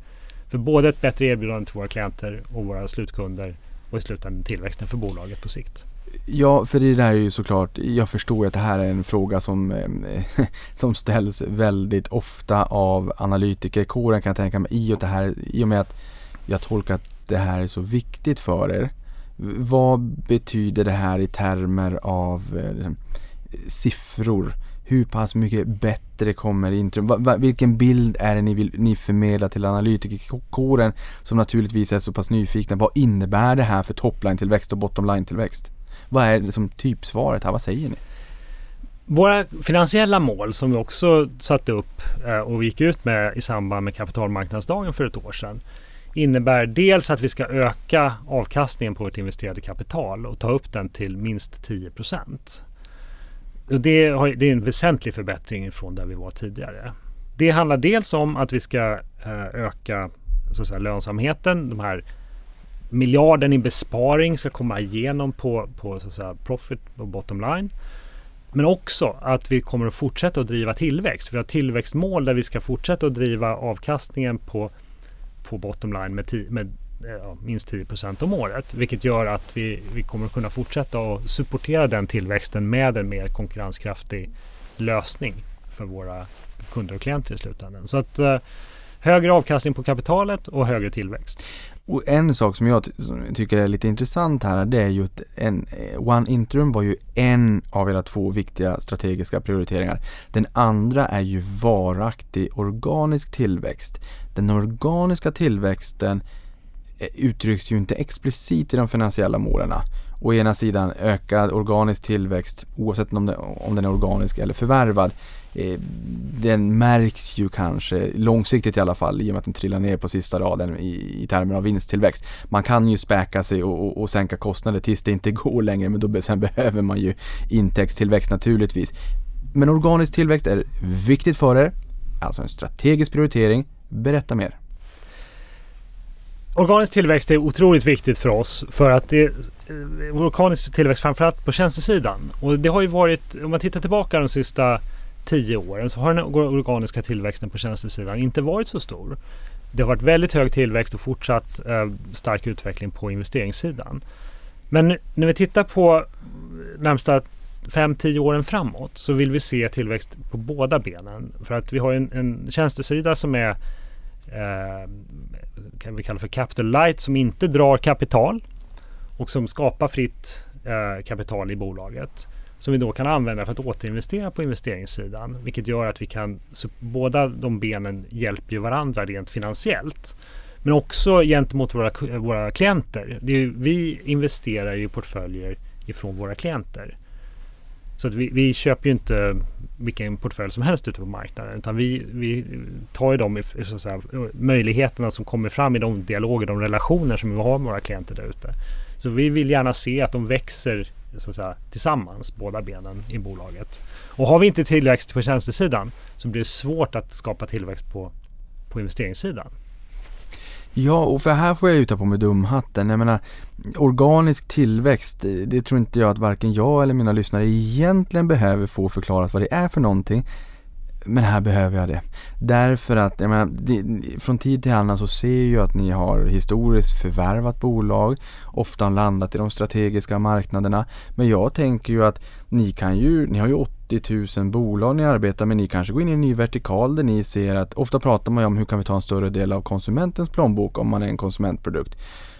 Speaker 4: för både ett bättre erbjudande till våra klienter och våra slutkunder och i slutändan tillväxten för bolaget på sikt.
Speaker 3: Ja, för det där är ju såklart, jag förstår att det här är en fråga som, eh, som ställs väldigt ofta av analytikerkåren kan jag tänka mig i och, det här, i och med att jag tolkar att det här är så viktigt för er. Vad betyder det här i termer av eh, liksom, siffror? Hur pass mycket bättre kommer Intrum? Va, va, vilken bild är det ni vill ni förmedla till analytikerkåren som naturligtvis är så pass nyfikna? Vad innebär det här för topline-tillväxt och bottomline-tillväxt? Vad är liksom typsvaret här? Vad säger ni?
Speaker 4: Våra finansiella mål som vi också satte upp eh, och gick ut med i samband med kapitalmarknadsdagen för ett år sedan innebär dels att vi ska öka avkastningen på vårt investerade kapital och ta upp den till minst 10% det, har, det är en väsentlig förbättring från där vi var tidigare. Det handlar dels om att vi ska eh, öka så att säga, lönsamheten. De här miljarden i besparing ska komma igenom på, på så att säga, profit och bottom line. Men också att vi kommer att fortsätta att driva tillväxt. Vi har tillväxtmål där vi ska fortsätta att driva avkastningen på, på bottom line med, ti- med eh, ja, minst 10% om året. Vilket gör att vi, vi kommer kunna fortsätta att supportera den tillväxten med en mer konkurrenskraftig lösning för våra kunder och klienter i slutändan. Så att eh, högre avkastning på kapitalet och högre tillväxt.
Speaker 3: Och en sak som jag tycker är lite intressant här, det är ju att en, eh, One Interim var ju en av era två viktiga strategiska prioriteringar. Den andra är ju varaktig organisk tillväxt. Den organiska tillväxten eh, uttrycks ju inte explicit i de finansiella målen. Å ena sidan ökad organisk tillväxt oavsett om, det, om den är organisk eller förvärvad eh, den märks ju kanske långsiktigt i alla fall i och med att den trillar ner på sista raden i, i termer av vinsttillväxt. Man kan ju späka sig och, och, och sänka kostnader tills det inte går längre men då sen behöver man ju intäktstillväxt naturligtvis. Men organisk tillväxt är viktigt för er, alltså en strategisk prioritering. Berätta mer.
Speaker 4: Organisk tillväxt är otroligt viktigt för oss för att det Eh, organisk tillväxt framförallt på tjänstesidan. Och det har ju varit, om man tittar tillbaka de sista tio åren så har den organiska tillväxten på tjänstesidan inte varit så stor. Det har varit väldigt hög tillväxt och fortsatt eh, stark utveckling på investeringssidan. Men när vi tittar på närmsta 5-10 åren framåt så vill vi se tillväxt på båda benen. För att vi har en, en tjänstesida som är eh, kan vi kalla för capital light som inte drar kapital och som skapar fritt eh, kapital i bolaget som vi då kan använda för att återinvestera på investeringssidan. Vilket gör att vi kan, så båda de benen hjälper ju varandra rent finansiellt. Men också gentemot våra, våra klienter. Är, vi investerar i portföljer ifrån våra klienter. Så att vi, vi, köper ju inte vilken portfölj som helst ute på marknaden. Utan vi, vi tar ju de så att säga, möjligheterna som kommer fram i de dialoger, de relationer som vi har med våra klienter där ute. Så vi vill gärna se att de växer så att säga, tillsammans, båda benen i bolaget. Och har vi inte tillväxt på tjänstesidan så blir det svårt att skapa tillväxt på, på investeringssidan.
Speaker 3: Ja, och för här får jag ju ta på mig dumhatten. Jag menar, organisk tillväxt, det tror inte jag att varken jag eller mina lyssnare egentligen behöver få förklarat vad det är för någonting. Men här behöver jag det. Därför att, jag menar, från tid till annan så ser jag att ni har historiskt förvärvat bolag, ofta landat i de strategiska marknaderna. Men jag tänker ju att ni kan ju, ni har ju 80 000 bolag ni arbetar med, ni kanske går in i en ny vertikal där ni ser att, ofta pratar man ju om hur kan vi ta en större del av konsumentens plånbok om man är en konsumentprodukt.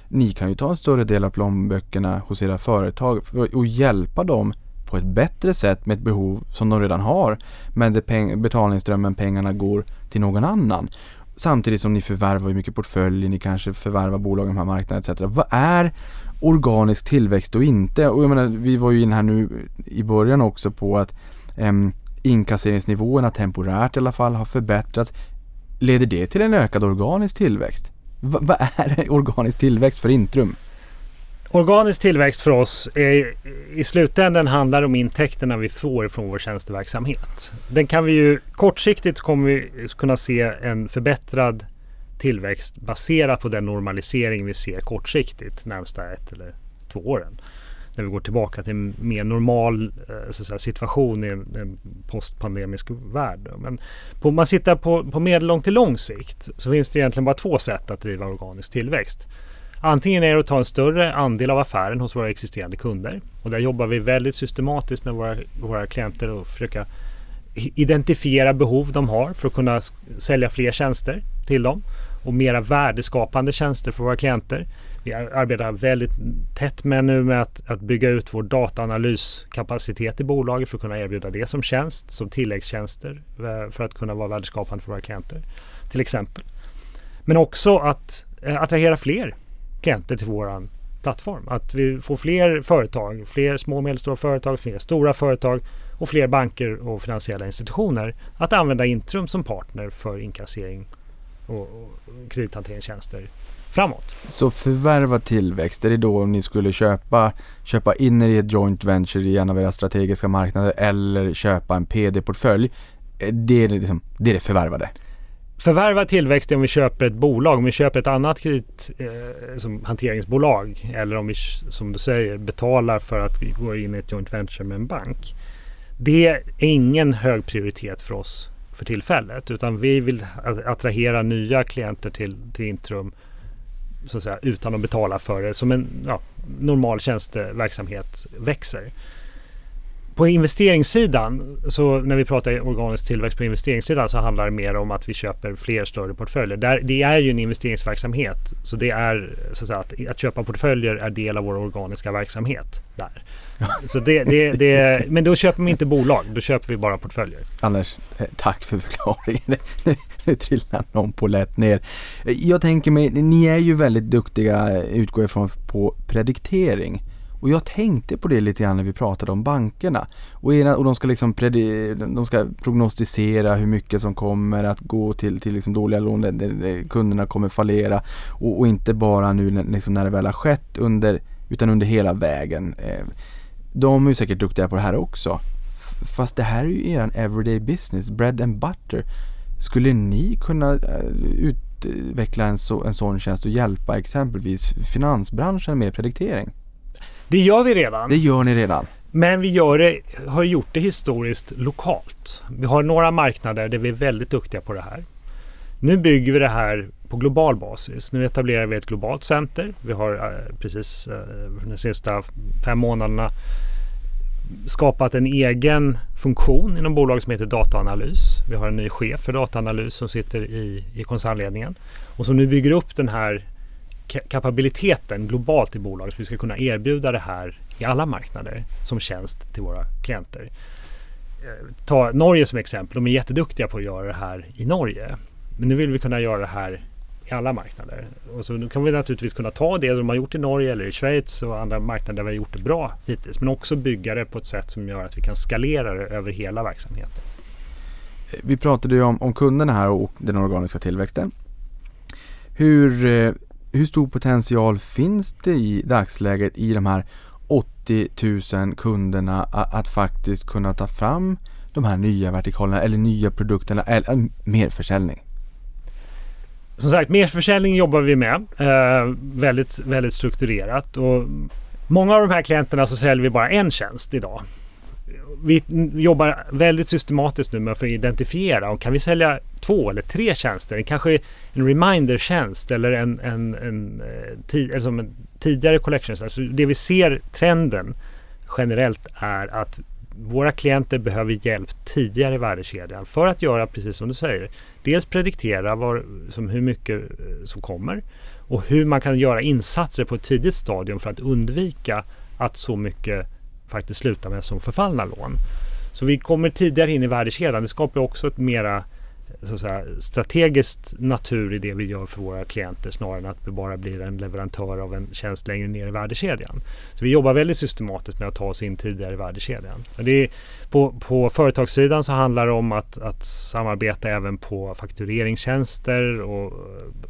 Speaker 3: Ni kan ju ta en större del av plånböckerna hos era företag och hjälpa dem på ett bättre sätt med ett behov som de redan har. Men peng betalningsströmmen, pengarna går till någon annan. Samtidigt som ni förvärvar mycket portföljer, ni kanske förvärvar bolag i de här marknaderna etc. Vad är organisk tillväxt och inte? Och jag menar, vi var ju in här nu i början också på att um, inkasseringsnivåerna temporärt i alla fall har förbättrats. Leder det till en ökad organisk tillväxt? Vad är organisk tillväxt för Intrum?
Speaker 4: Organisk tillväxt för oss är, i slutändan handlar om intäkterna vi får från vår tjänsteverksamhet. Den kan vi ju kortsiktigt kommer vi kunna se en förbättrad tillväxt baserat på den normalisering vi ser kortsiktigt närmsta ett eller två åren. När vi går tillbaka till en mer normal eh, säga, situation i en postpandemisk värld. Men om man tittar på, på medellång till lång sikt så finns det egentligen bara två sätt att driva organisk tillväxt. Antingen är det att ta en större andel av affären hos våra existerande kunder. Och där jobbar vi väldigt systematiskt med våra, våra klienter och försöka identifiera behov de har för att kunna sälja fler tjänster till dem och mera värdeskapande tjänster för våra klienter. Vi arbetar väldigt tätt med nu med att, att bygga ut vår dataanalyskapacitet i bolaget för att kunna erbjuda det som tjänst, som tilläggstjänster eh, för att kunna vara värdeskapande för våra klienter. Till exempel. Men också att eh, attrahera fler klienter till våran plattform. Att vi får fler företag, fler små och medelstora företag, fler stora företag och fler banker och finansiella institutioner att använda Intrum som partner för inkassering och, kredithanteringstjänster framåt.
Speaker 3: Så förvärva tillväxt, är det då om ni skulle köpa, köpa in er i ett joint venture i en av era strategiska marknader eller köpa en PD-portfölj? Det är, liksom, det är det förvärvade?
Speaker 4: Förvärva tillväxt är om vi köper ett bolag, om vi köper ett annat kredit, eh, eller om vi som du säger betalar för att vi går in i ett joint venture med en bank. Det är ingen hög prioritet för oss för tillfället utan vi vill attrahera nya klienter till, till Intrum så att säga, utan att betala för det som en ja, normal tjänsteverksamhet växer. På investeringssidan, så när vi pratar organisk tillväxt på investeringssidan så handlar det mer om att vi köper fler större portföljer. Där, det är ju en investeringsverksamhet. Så det är så att, säga, att, att köpa portföljer är del av vår organiska verksamhet där. Så det, det, det, men då köper vi inte bolag, då köper vi bara portföljer.
Speaker 3: Anders, eh, tack för förklaringen. Nu, nu trillar någon på lätt ner. Jag tänker mig, ni är ju väldigt duktiga, utgår ifrån, på prediktering. Och jag tänkte på det lite grann när vi pratade om bankerna. Och, ena, och de, ska liksom predi, de ska prognostisera hur mycket som kommer att gå till, till liksom dåliga lån, där, där kunderna kommer fallera. Och, och, inte bara nu liksom när det väl har skett, under, utan under hela vägen. Eh, de är ju säkert duktiga på det här också. Fast det här är ju eran everyday business, bread and butter. Skulle ni kunna eh, utveckla en, så, en sån tjänst och hjälpa exempelvis finansbranschen med prediktering?
Speaker 4: Det gör vi redan.
Speaker 3: Det gör ni redan.
Speaker 4: Men vi gör det, har gjort det historiskt lokalt. Vi har några marknader där vi är väldigt duktiga på det här. Nu bygger vi det här på global basis. Nu etablerar vi ett globalt center. Vi har eh, precis eh, de sista fem månaderna skapat en egen funktion inom bolaget som heter dataanalys. Vi har en ny chef för dataanalys som sitter i, i koncernledningen och som nu bygger upp den här kapabiliteten globalt i bolaget. För vi ska kunna erbjuda det här i alla marknader som tjänst till våra klienter. Eh, ta Norge som exempel. De är jätteduktiga på att göra det här i Norge. Men nu vill vi kunna göra det här i alla marknader. Och så nu kan vi naturligtvis kunna ta det de har gjort i Norge eller i Schweiz och andra marknader där vi har gjort det bra hittills. Men också bygga det på ett sätt som gör att vi kan skalera det över hela verksamheten.
Speaker 3: Eh, vi pratade ju om, om kunderna här och den organiska tillväxten. Hur, eh, hur stor potential finns det i dagsläget i de här 80 000 kunderna att, att faktiskt kunna ta fram de här nya vertikalerna eller nya produkterna eller eh, mer försäljning?
Speaker 4: Som sagt, merförsäljning jobbar vi med. Eh, väldigt, väldigt strukturerat. Och många av de här klienterna så säljer vi bara en tjänst idag. Vi jobbar väldigt systematiskt nu med att få identifiera och kan vi sälja två eller tre tjänster, kanske en reminder-tjänst eller en, en, en, eh, en tidigare collection. Alltså det vi ser trenden generellt är att våra klienter behöver hjälp tidigare i värdekedjan för att göra precis som du säger. Dels prediktera var, som hur mycket eh, som kommer och hur man kan göra insatser på ett tidigt stadium för att undvika att så mycket faktiskt slutar med som förfallna lån. Så vi kommer tidigare in i värdekedjan. Det skapar också ett mera så att säga, strategiskt natur i det vi gör för våra klienter snarare än att vi bara blir en leverantör av en tjänst längre ner i värdekedjan. Så vi jobbar väldigt systematiskt med att ta oss in tidigare i värdekedjan. Och det är, på, på företagssidan så handlar det om att, att samarbeta även på faktureringstjänster och,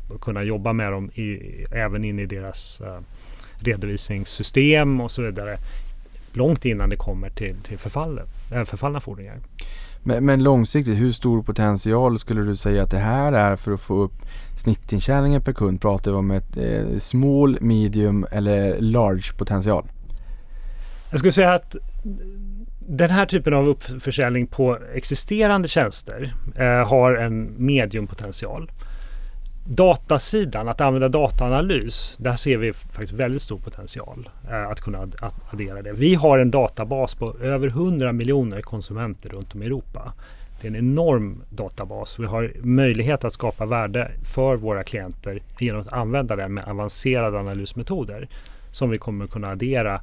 Speaker 4: och kunna jobba med dem i, även in i deras uh, redovisningssystem och så vidare långt innan det kommer till, till förfallet, äh, förfallna fordringar.
Speaker 3: Men, men, långsiktigt, hur stor potential skulle du säga att det här är för att få upp snittintjäningen per kund? Pratar vi om ett eh, small, medium eller large potential?
Speaker 4: Jag skulle säga att den här typen av uppförsäljning på existerande tjänster eh, har en mediumpotential. Datasidan, att använda dataanalys, där ser vi faktiskt väldigt stor potential eh, att kunna addera det. Vi har en databas på över 100 miljoner konsumenter runt om i Europa. Det är en enorm databas. Vi har möjlighet att skapa värde för våra klienter genom att använda den med avancerade analysmetoder som vi kommer kunna addera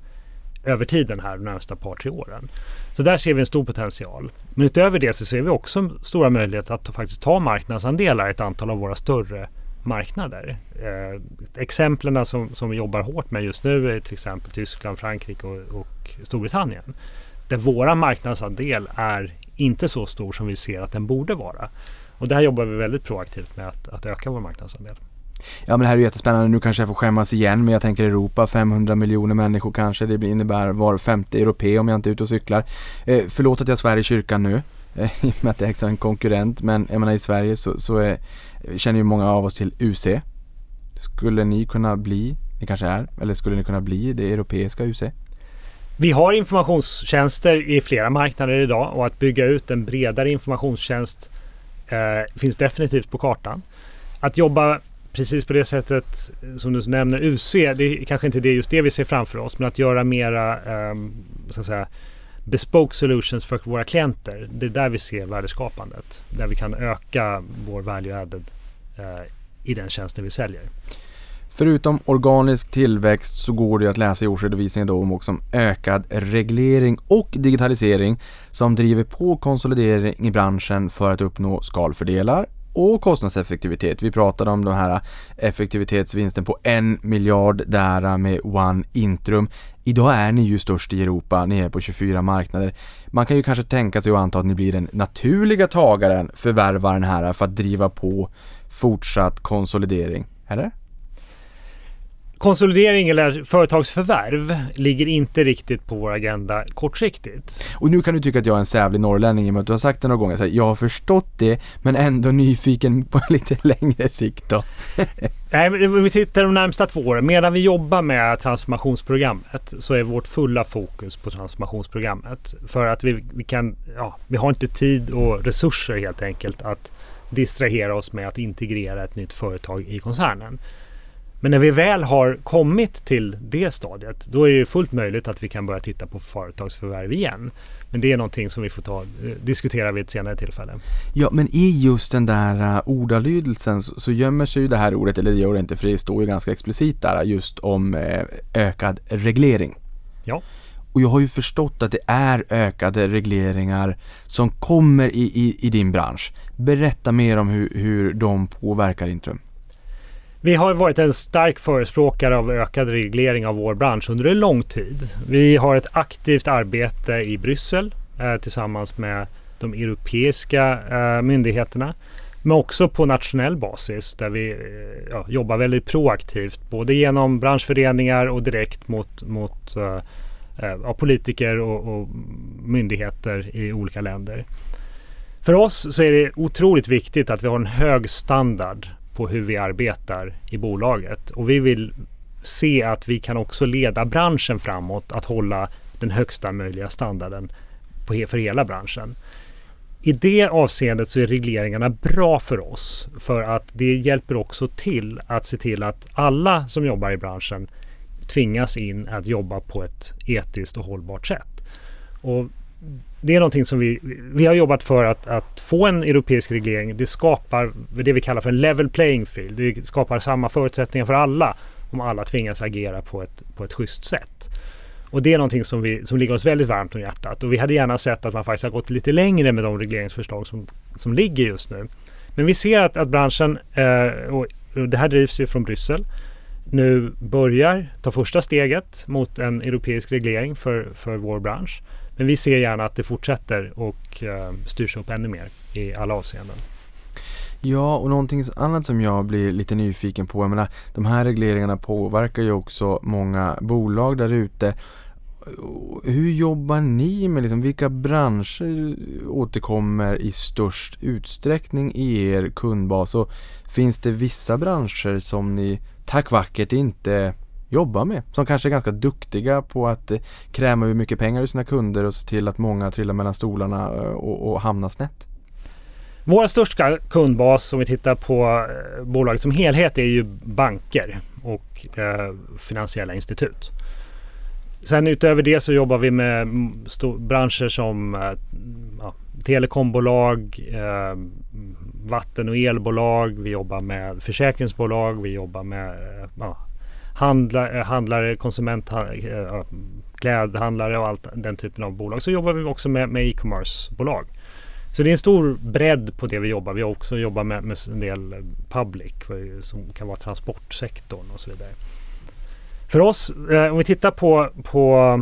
Speaker 4: över tiden här de närmsta par, tre åren. Så där ser vi en stor potential. Men utöver det så ser vi också stora möjligheter att faktiskt ta marknadsandelar i ett antal av våra större marknader. Eh, exemplen som, som vi jobbar hårt med just nu är till exempel Tyskland, Frankrike och, och Storbritannien. Där våra marknadsandel är inte så stor som vi ser att den borde vara. Och där jobbar vi väldigt proaktivt med att, att öka vår marknadsandel.
Speaker 3: Ja men det här är jättespännande. Nu kanske jag får skämmas igen men jag tänker Europa, 500 miljoner människor kanske. Det innebär var femte europé om jag inte är ute och cyklar. Eh, förlåt att jag svär i kyrkan nu. Eh, I och med att det är en konkurrent. Men jag menar i Sverige så, så är, känner ju många av oss till UC. Skulle ni kunna bli, ni kanske är, eller skulle ni kunna bli det europeiska UC?
Speaker 4: Vi har informationstjänster i flera marknader idag och att bygga ut en bredare informationstjänst eh, finns definitivt på kartan. Att jobba precis på det sättet eh, som du nämner UC, det är kanske inte det just det vi ser framför oss, men att göra mera um, så att säga, bespoke solutions för våra klienter. Det är där vi ser värdeskapandet. Där vi kan öka vår value added uh, i den tjänsten vi säljer.
Speaker 3: Förutom organisk tillväxt så går det att läsa i årsredovisningen då om också ökad reglering och digitalisering som driver på konsolidering i branschen för att uppnå skalfördelar och kostnadseffektivitet. Vi pratade om den här effektivitetsvinsten på en miljard där med One Intrum. Idag är ni ju störst i Europa, ni är på 24 marknader. Man kan ju kanske tänka sig och anta att ni blir den naturliga tagaren, förvärvaren här för att driva på fortsatt konsolidering. Eller?
Speaker 4: Konsolidering eller företagsförvärv ligger inte riktigt på vår agenda kortsiktigt.
Speaker 3: Och nu kan du tycka att jag är en sävlig norrlänning i och med att du har sagt det några gånger. Så jag har förstått det men ändå nyfiken på lite längre sikt då.
Speaker 4: Nej, om vi tittar de närmsta två åren. Medan vi jobbar med transformationsprogrammet så är vårt fulla fokus på transformationsprogrammet. För att vi, vi kan, ja, vi har inte tid och resurser helt enkelt att distrahera oss med att integrera ett nytt företag i koncernen. Men när vi väl har kommit till det stadiet, då är det fullt möjligt att vi kan börja titta på företagsförvärv igen. Men det är någonting som vi får ta, eh, diskutera vid ett senare tillfälle.
Speaker 3: Ja, men i just den där uh, ordalydelsen så, så gömmer sig ju det här ordet, eller det gör det inte för det står ju ganska explicit där, just om uh, ökad reglering.
Speaker 4: Ja.
Speaker 3: Och jag har ju förstått att det är ökade regleringar som kommer i, i, i din bransch. Berätta mer om hur, hur de påverkar Intrum.
Speaker 4: Vi har varit en stark förespråkare av ökad reglering av vår bransch under en lång tid. Vi har ett aktivt arbete i Bryssel eh, tillsammans med de europeiska eh, myndigheterna. Men också på nationell basis där vi eh, ja, jobbar väldigt proaktivt både genom branschföreningar och direkt mot, mot eh, eh politiker och, och myndigheter i olika länder. För oss så är det otroligt viktigt att vi har en hög standard på hur vi arbetar i bolaget. Och vi vill se att vi kan också leda branschen framåt att hålla den högsta möjliga standarden på, för hela branschen. I det avseendet så är regleringarna bra för oss för att det hjälper också till att se till att alla som jobbar i branschen tvingas in att jobba på ett etiskt och hållbart sätt. Och det är någonting som vi, vi har jobbat för att, att få en europeisk reglering. Det skapar det vi kallar för en level playing field. Det skapar samma förutsättningar för alla om alla tvingas agera på ett, på ett schysst sätt. Och det är någonting som, vi, som ligger oss väldigt varmt om hjärtat. Och vi hade gärna sett att man faktiskt har gått lite längre med de regleringsförslag som, som ligger just nu. Men vi ser att, att branschen, eh, och det här drivs ju från Bryssel, nu börjar ta första steget mot en europeisk reglering för, för vår bransch. Men vi ser gärna att det fortsätter och eh, styrs upp ännu mer i alla avseenden.
Speaker 3: Ja, och någonting annat som jag blir lite nyfiken på, jag menar, de här regleringarna påverkar ju också många bolag där ute. Hur jobbar ni med liksom, vilka branscher återkommer i störst utsträckning i er kundbas? Och finns det vissa branscher som ni tack vackert inte jobbar med. Som kanske är ganska duktiga på att eh, kräma hur mycket pengar ur sina kunder och se till att många trillar mellan stolarna eh, och, och hamnar snett.
Speaker 4: Vår största kundbas om vi tittar på eh, bolaget som helhet är ju banker och eh, finansiella institut. Sen utöver det så jobbar vi med mm, branscher som eh, ja, telekombolag, eh, vatten och elbolag, vi jobbar med försäkringsbolag, vi jobbar med ja, handla, eh, handlare, konsument, eh, klädhandlare och allt den typen av bolag. Så jobbar vi också med, med e-commerce-bolag. Så det är en stor bredd på det vi jobbar. Vi har också jobbat med, med en del eh, public som kan vara transportsektorn och så vidare. För oss, eh, om vi tittar på, på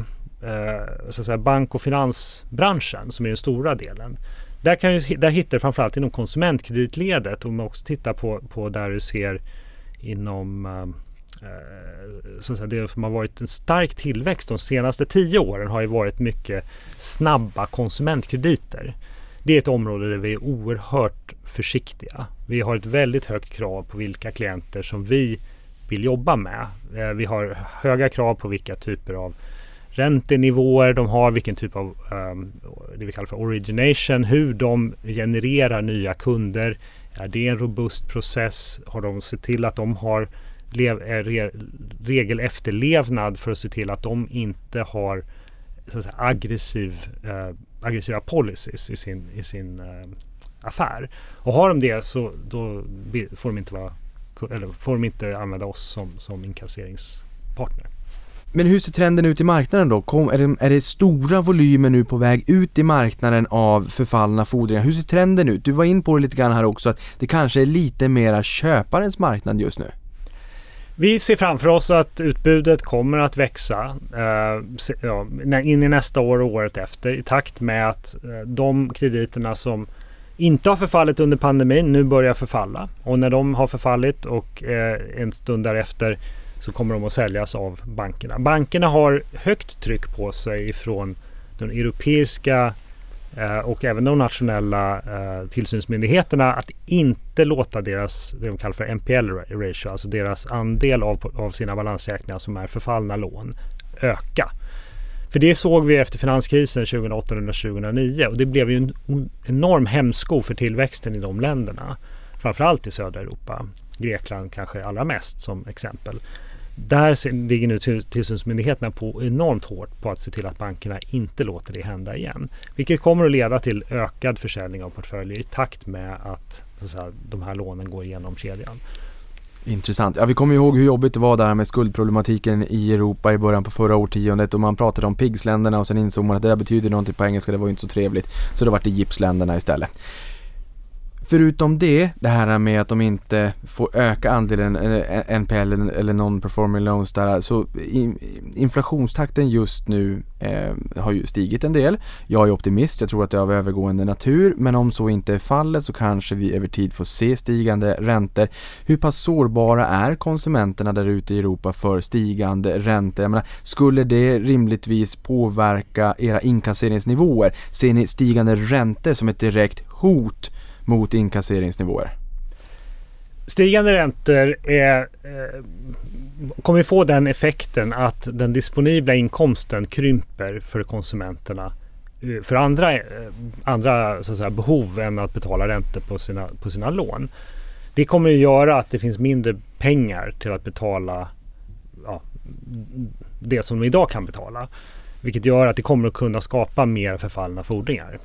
Speaker 4: eh, så att säga bank och finansbranschen som är den stora delen. Där, kan ju, där hittar du framförallt inom konsumentkreditledet om man också tittar på, på där du ser inom Eh, Eh, så att säga, det som har varit en stark tillväxt de senaste tio åren har ju varit mycket snabba konsumentkrediter. Det är ett område där vi är oerhört försiktiga. Vi har ett väldigt högt krav på vilka klienter som vi vill jobba med. Eh, vi har höga krav på vilka typer av räntenivåer de har, vilken typ av ehm, det vi kallar för origination, hur de genererar nya kunder Är det en robust process? Har de sett till att de har lev, re, regelefterlevnad för att se till att de inte har så att säga, aggressiv, eh, aggressiva policies i sin, i sin eh, affär. Och har de det så då får de inte, vara, eller får de inte använda oss som, som inkasseringspartner.
Speaker 3: Men hur ser trenden ut i marknaden då? Kom, är, det, är det stora volymer nu på väg ut i marknaden av förfallna fordringar? Hur ser trenden ut? Du var in på det lite grann här också att det kanske är lite mera köparens marknad just nu.
Speaker 4: Vi ser framför oss att utbudet kommer att växa eh, in i nästa år och året efter i takt med att eh, de krediterna som inte har förfallit under pandemin nu börjar förfalla. Och när de har förfallit och eh, en stund därefter så kommer de att säljas av bankerna. Bankerna har högt tryck på sig ifrån den europeiska Eh, och även de nationella eh, tillsynsmyndigheterna att inte låta deras, det de kallar för NPL ratio, alltså deras andel av, av sina balansräkningar som är förfallna lån, öka. För det såg vi efter finanskrisen 2008-2009 och det blev ju en en enorm hämsko för tillväxten i de länderna. Framförallt i södra Europa. Grekland kanske allra mest som exempel. Där ligger nu tillsynsmyndigheterna på enormt hårt på att se till att bankerna inte låter det hända igen. Vilket kommer att leda till ökad försäljning av portföljer i takt med att, så att säga, de här lånen går igenom kedjan.
Speaker 3: Intressant. Ja, vi kommer ihåg hur jobbigt det var där med skuldproblematiken i Europa i början på förra årtiondet och man pratade om PIGS-länderna och sen insåg man att det där betyder någonting på engelska, det var ju inte så trevligt. Så det vart det GIPS-länderna istället. Förutom det, det här med att de inte får öka andelen eh, NPL eller- non-performing loans där, så inflationstakten just nu eh, har ju stigit en del. Jag är optimist, jag tror att det är av övergående natur, men om så inte är fallet så kanske vi över tid får se stigande räntor. Hur pass sårbara är konsumenterna där ute i Europa för stigande räntor? Jag menar, skulle det rimligtvis påverka era inkasseringsnivåer? Ser ni stigande räntor som ett direkt hot mot inkasseringsnivåer?
Speaker 4: Stigande räntor är, eh, kommer få den effekten att den disponibla inkomsten krymper för konsumenterna eh, för andra, eh, andra så att säga, behov än att betala räntor på sina, på sina lån. Det kommer att göra att det finns mindre pengar till att betala ja, det som de idag kan betala. Vilket gör att det kommer att kunna skapa mer förfallna fordringar.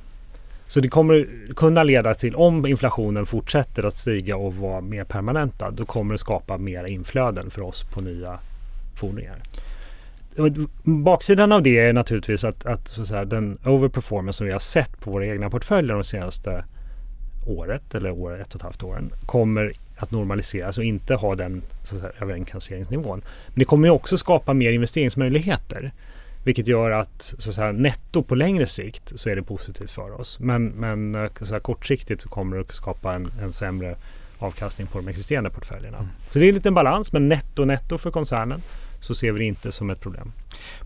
Speaker 4: Så det kommer kunna leda till, om inflationen fortsätter att stiga och vara mer permanenta, då kommer det skapa mer inflöden för oss på nya fordringar. Baksidan av det är naturligtvis att, att, så att säga, den overperformance som vi har sett på våra egna portföljer de senaste året eller år, ett och ett halvt åren kommer att normaliseras och inte ha den så överinkasseringsnivån. Men det kommer ju också skapa mer investeringsmöjligheter. Vilket gör att, så att säga, netto på längre sikt så är det positivt för oss. Men, men eh, så här, kortsiktigt så kommer det att skapa en, en sämre avkastning på de existerande portföljerna. Så det är en liten balans men netto netto för koncernen så ser vi det inte som ett problem.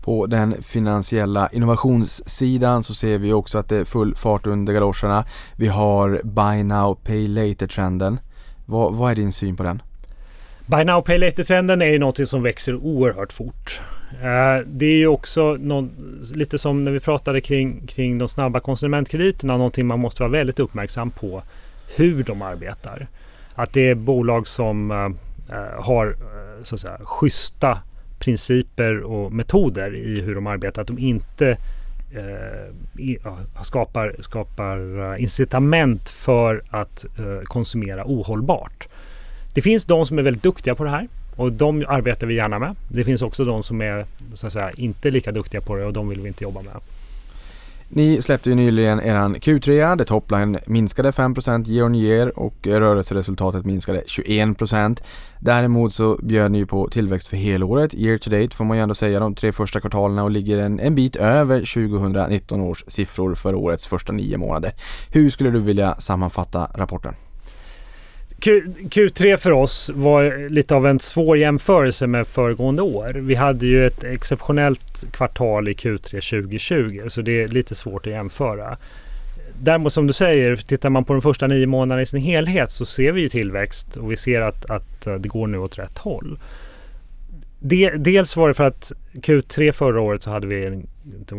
Speaker 3: På den finansiella innovationssidan så ser vi också att det är full fart under galoscherna. Vi har Buy Now Pay Later-trenden. Vad, vad är din syn på den?
Speaker 4: Buy now pay later-trenden är ju något som växer oerhört fort. Eh, det är ju också någon, lite som när vi pratade kring, kring de snabba konsumentkrediterna, någonting man måste vara väldigt uppmärksam på hur de arbetar. Att det är bolag som eh, eh, har så att säga, schyssta principer och metoder i hur de arbetar. Att de inte eh, skapar, skapar incitament för att eh, konsumera ohållbart. Det finns de som är väldigt duktiga på det här och de arbetar vi gärna med. Det finns också de som är så att säga, inte lika duktiga på det och de vill vi inte jobba med.
Speaker 3: Ni släppte ju nyligen eran Q3, där topline minskade 5% year on year och rörelseresultatet minskade 21%. Däremot så bjöd ni ju på tillväxt för helåret, year to date får man ju ändå säga, de tre första kvartalen och ligger en, en bit över 2019 års siffror för årets första nio månader. Hur skulle du vilja sammanfatta rapporten?
Speaker 4: Q, Q3 för oss var lite av en svår jämförelse med föregående år. Vi hade ju ett exceptionellt kvartal i Q3 2020 så det är lite svårt att jämföra. Däremot som du säger, tittar man på de första nio månaderna i sin helhet så ser vi ju tillväxt och vi ser att, att eh, det går nu åt rätt håll. Dels var det för att Q3 förra året så hade vi en,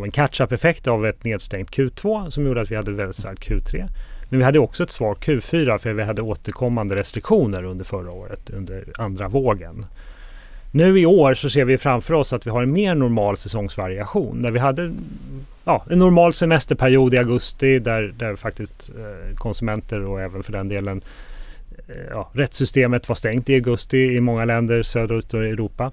Speaker 4: en catch-up effekt av ett nedstängt Q2 som gjorde att vi hade ett väldigt starkt Q3. Men vi hade också ett svagt Q4 för vi hade återkommande restriktioner under förra året, under andra vågen. Nu i år så ser vi framför oss att vi har en mer normal säsongsvariation där vi hade ja, en normal semesterperiod i augusti där, där faktiskt eh, konsumenter och även för den delen eh, ja, rättssystemet var stängt i augusti i många länder söderut i Europa.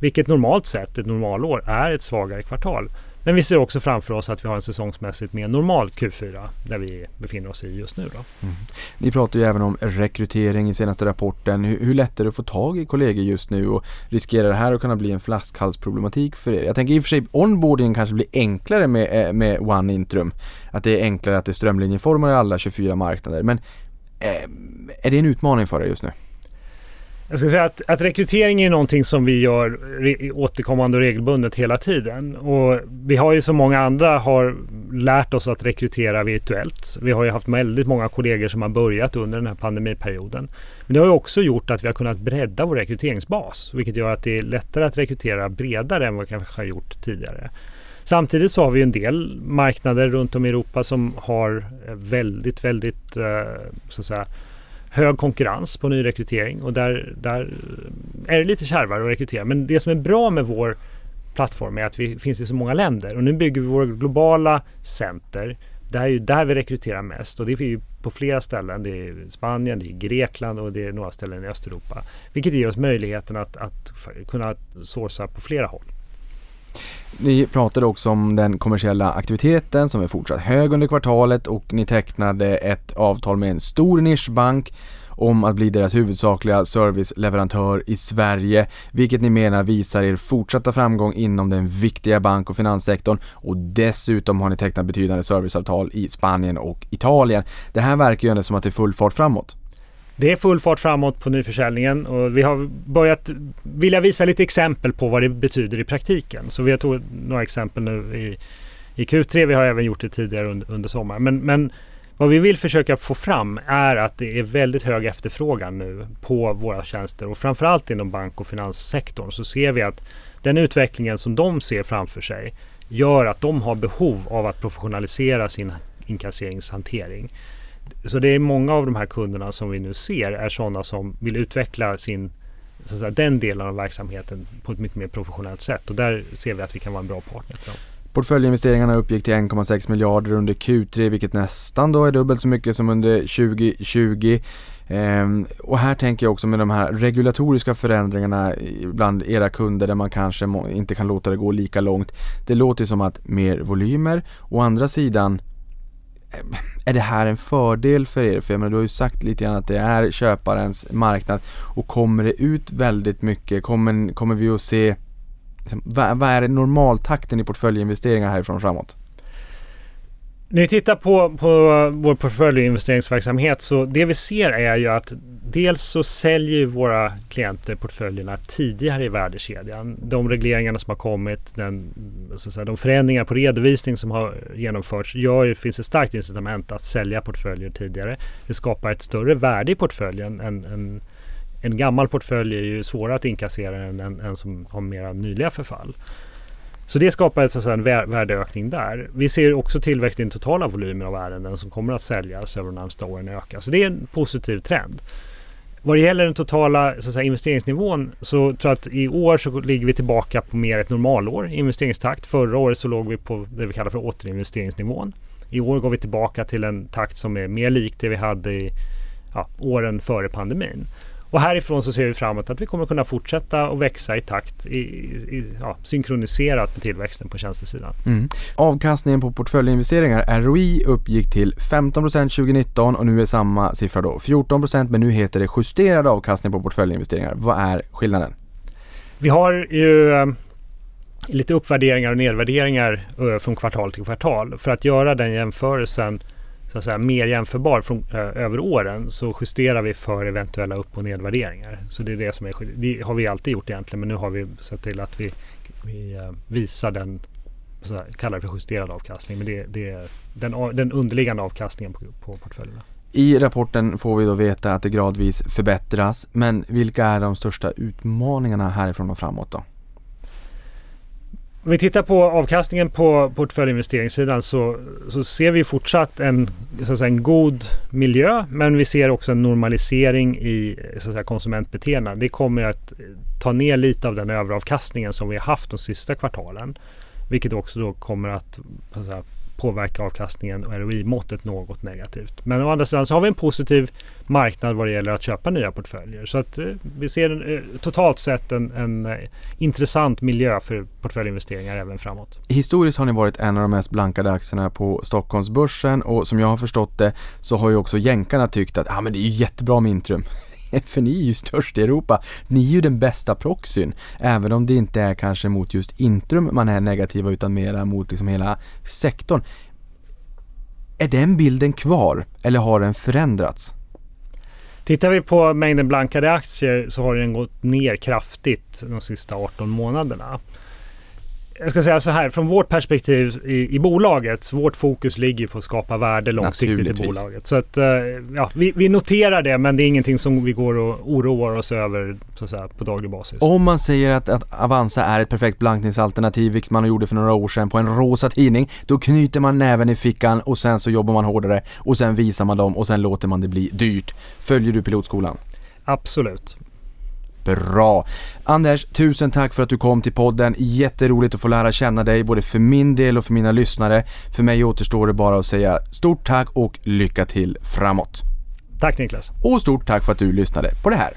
Speaker 4: Vilket normalt sett, ett normalår, är ett svagare kvartal. Men vi ser också framför oss att vi har en säsongsmässigt mer normal Q4 där vi befinner oss i just nu. Då.
Speaker 3: Mm. Ni pratar ju även om rekrytering i senaste rapporten. Hur, hur lätt är det att få tag i kollegor just nu och riskerar det här att kunna bli en flaskhalsproblematik för er? Jag tänker i och för sig onboardingen kanske blir enklare med, eh, med One Intrum. Att det är enklare att det är strömlinjeformar i alla 24 marknader. Men eh, är det en utmaning för er just nu?
Speaker 4: Jag ska säga att, att rekrytering är någonting som vi gör re, återkommande och regelbundet hela tiden. Och vi har ju som många andra har lärt oss att rekrytera virtuellt. Vi har ju haft väldigt många kollegor som har börjat under den här pandemiperioden. Men det har ju också gjort att vi har kunnat bredda vår rekryteringsbas. Vilket gör att det är lättare att rekrytera bredare än vad vi kanske har gjort tidigare. Samtidigt så har vi en del marknader runt om i Europa som har väldigt, väldigt eh, så att säga, hög konkurrens på nyrekrytering och där, där är det lite kärvare att rekrytera. Men det som är bra med vår plattform är att vi finns i så många länder och nu bygger vi våra globala center. Det är ju där vi rekryterar mest och det är ju på flera ställen. Det är Spanien, det är Grekland och det är några ställen i Östeuropa. Vilket ger oss möjligheten att, att kunna sourca på flera håll.
Speaker 3: Ni pratade också om den kommersiella aktiviteten som är fortsatt hög under kvartalet och ni tecknade ett avtal med en stor nischbank om att bli deras huvudsakliga serviceleverantör i Sverige, vilket ni menar visar er fortsatta framgång inom den viktiga bank och finanssektorn och dessutom har ni tecknat betydande serviceavtal i Spanien och Italien. Det här verkar ju ändå som att det är full fart framåt.
Speaker 4: Det är full fart framåt på nyförsäljningen och vi har börjat vilja visa lite exempel på vad det betyder i praktiken. Så vi har tagit några exempel nu i, i Q3. Vi har även gjort det tidigare under, under sommaren. Men, men vad vi vill försöka få fram är att det är väldigt hög efterfrågan nu på våra tjänster och framförallt inom bank och finanssektorn så ser vi att den utvecklingen som de ser framför sig gör att de har behov av att professionalisera sin inkasseringshantering. Så det är många av de här kunderna som vi nu ser är sådana som vill utveckla sin så säga, den delen av verksamheten på ett mycket mer professionellt sätt och där ser vi att vi kan vara en bra partner till dem.
Speaker 3: Portföljinvesteringarna uppgick till 1,6 miljarder under Q3 vilket nästan då är dubbelt så mycket som under 2020. Ehm, och här tänker jag också med de här regulatoriska förändringarna bland era kunder där man kanske inte kan låta det gå lika långt. Det låter som att mer volymer. Å andra sidan är det här en fördel för er? För jag menar, du har ju sagt lite grann att det är köparens marknad och kommer det ut väldigt mycket, kommer, kommer vi att se liksom, vad, vad är normaltakten i portföljinvesteringar härifrån framåt?
Speaker 4: När vi tittar på, på vår portföljinvesteringsverksamhet så det vi ser är ju att dels så säljer våra klienter portföljerna tidigare i värdekedjan. De regleringarna som har kommit, den, så säga, de förändringar på redovisning som har genomförts gör ju, finns ett starkt incitament att sälja portföljer tidigare. Det skapar ett större värde i portföljen. En, en, en gammal portfölj är ju svårare att inkassera än en, en som har mera nyliga förfall. Så det skapar så säga, en värdeökning där. Vi ser också tillväxt i den totala volymen av ärenden som kommer att säljas över de närmsta åren öka. Så det är en positiv trend. Vad det gäller den totala så säga, investeringsnivån så tror jag att i år så ligger vi tillbaka på mer ett normalår i investeringstakt. Förra året så låg vi på det vi kallar för återinvesteringsnivån. I år går vi tillbaka till en takt som är mer lik det vi hade i ja, åren före pandemin. Och härifrån så ser vi framåt att vi kommer kunna fortsätta att växa i takt i, i, ja, synkroniserat med tillväxten på tjänstesidan.
Speaker 3: Mm. Avkastningen på portföljinvesteringar, ROI, uppgick till 15% 2019 och nu är samma siffra då 14% men nu heter det justerad avkastning på portföljinvesteringar. Vad är skillnaden?
Speaker 4: Vi har ju eh, lite uppvärderingar och nedvärderingar eh, från kvartal till kvartal. För att göra den jämförelsen så att säga, mer jämförbar från, eh, över åren så justerar vi för eventuella upp och nedvärderingar. Så det är det som är Det har vi alltid gjort egentligen men nu har vi sett till att vi, vi eh, visar den så här, kallar det för justerad avkastning men det, det är den, den underliggande avkastningen på, på portföljerna.
Speaker 3: I rapporten får vi då veta att det gradvis förbättras men vilka är de största utmaningarna härifrån och framåt då?
Speaker 4: Om vi tittar på avkastningen på portföljinvesteringssidan så, så ser vi fortsatt en, så att säga, en god miljö men vi ser också en normalisering i så säga. Det kommer att ta ner lite av den överavkastningen som vi har haft de sista kvartalen. Vilket också då kommer att, att säga, påverka avkastningen och ROI-måttet något negativt. Men å andra sidan så har vi en positiv marknad vad det gäller att köpa nya portföljer. Så att eh, vi ser en, totalt sett en, en eh, intressant miljö för portföljinvesteringar även framåt.
Speaker 3: Historiskt har ni varit en av de mest blankade aktierna på Stockholmsbörsen och som jag har förstått det så har ju också jänkarna tyckt att ah, men det är ju jättebra med Intrum. För ni är ju störst i Europa. Ni är ju den bästa proxyn. Även om det inte är kanske mot just Intrum man är negativa utan mera mot liksom hela sektorn. Är den bilden kvar eller har den förändrats?
Speaker 4: Tittar vi på mängden blankade aktier så har den gått ner kraftigt de sista 18 månaderna jag ska säga så här, från vårt perspektiv i, i bolaget, vårt fokus ligger på att skapa värde långsiktigt i bolaget. Så att, eh, ja, vi, vi, noterar det men det är ingenting som vi går och oroar oss över så att säga, på daglig basis.
Speaker 3: Om man säger att, att Avanza är ett perfekt blankningsalternativ, vilket man gjorde för några år sedan på en rosa tidning, då knyter man näven i fickan och sen så jobbar man hårdare och sen visar man dem och sen låter man det bli dyrt. Följer du pilotskolan?
Speaker 4: Absolut.
Speaker 3: Bra! Anders, tusen tack för att du kom till podden. Jätteroligt att få lära känna dig, både för min del och för mina lyssnare. För mig återstår det bara att säga stort tack och lycka till framåt.
Speaker 4: Tack Niklas.
Speaker 3: Och stort tack för att du lyssnade på det här.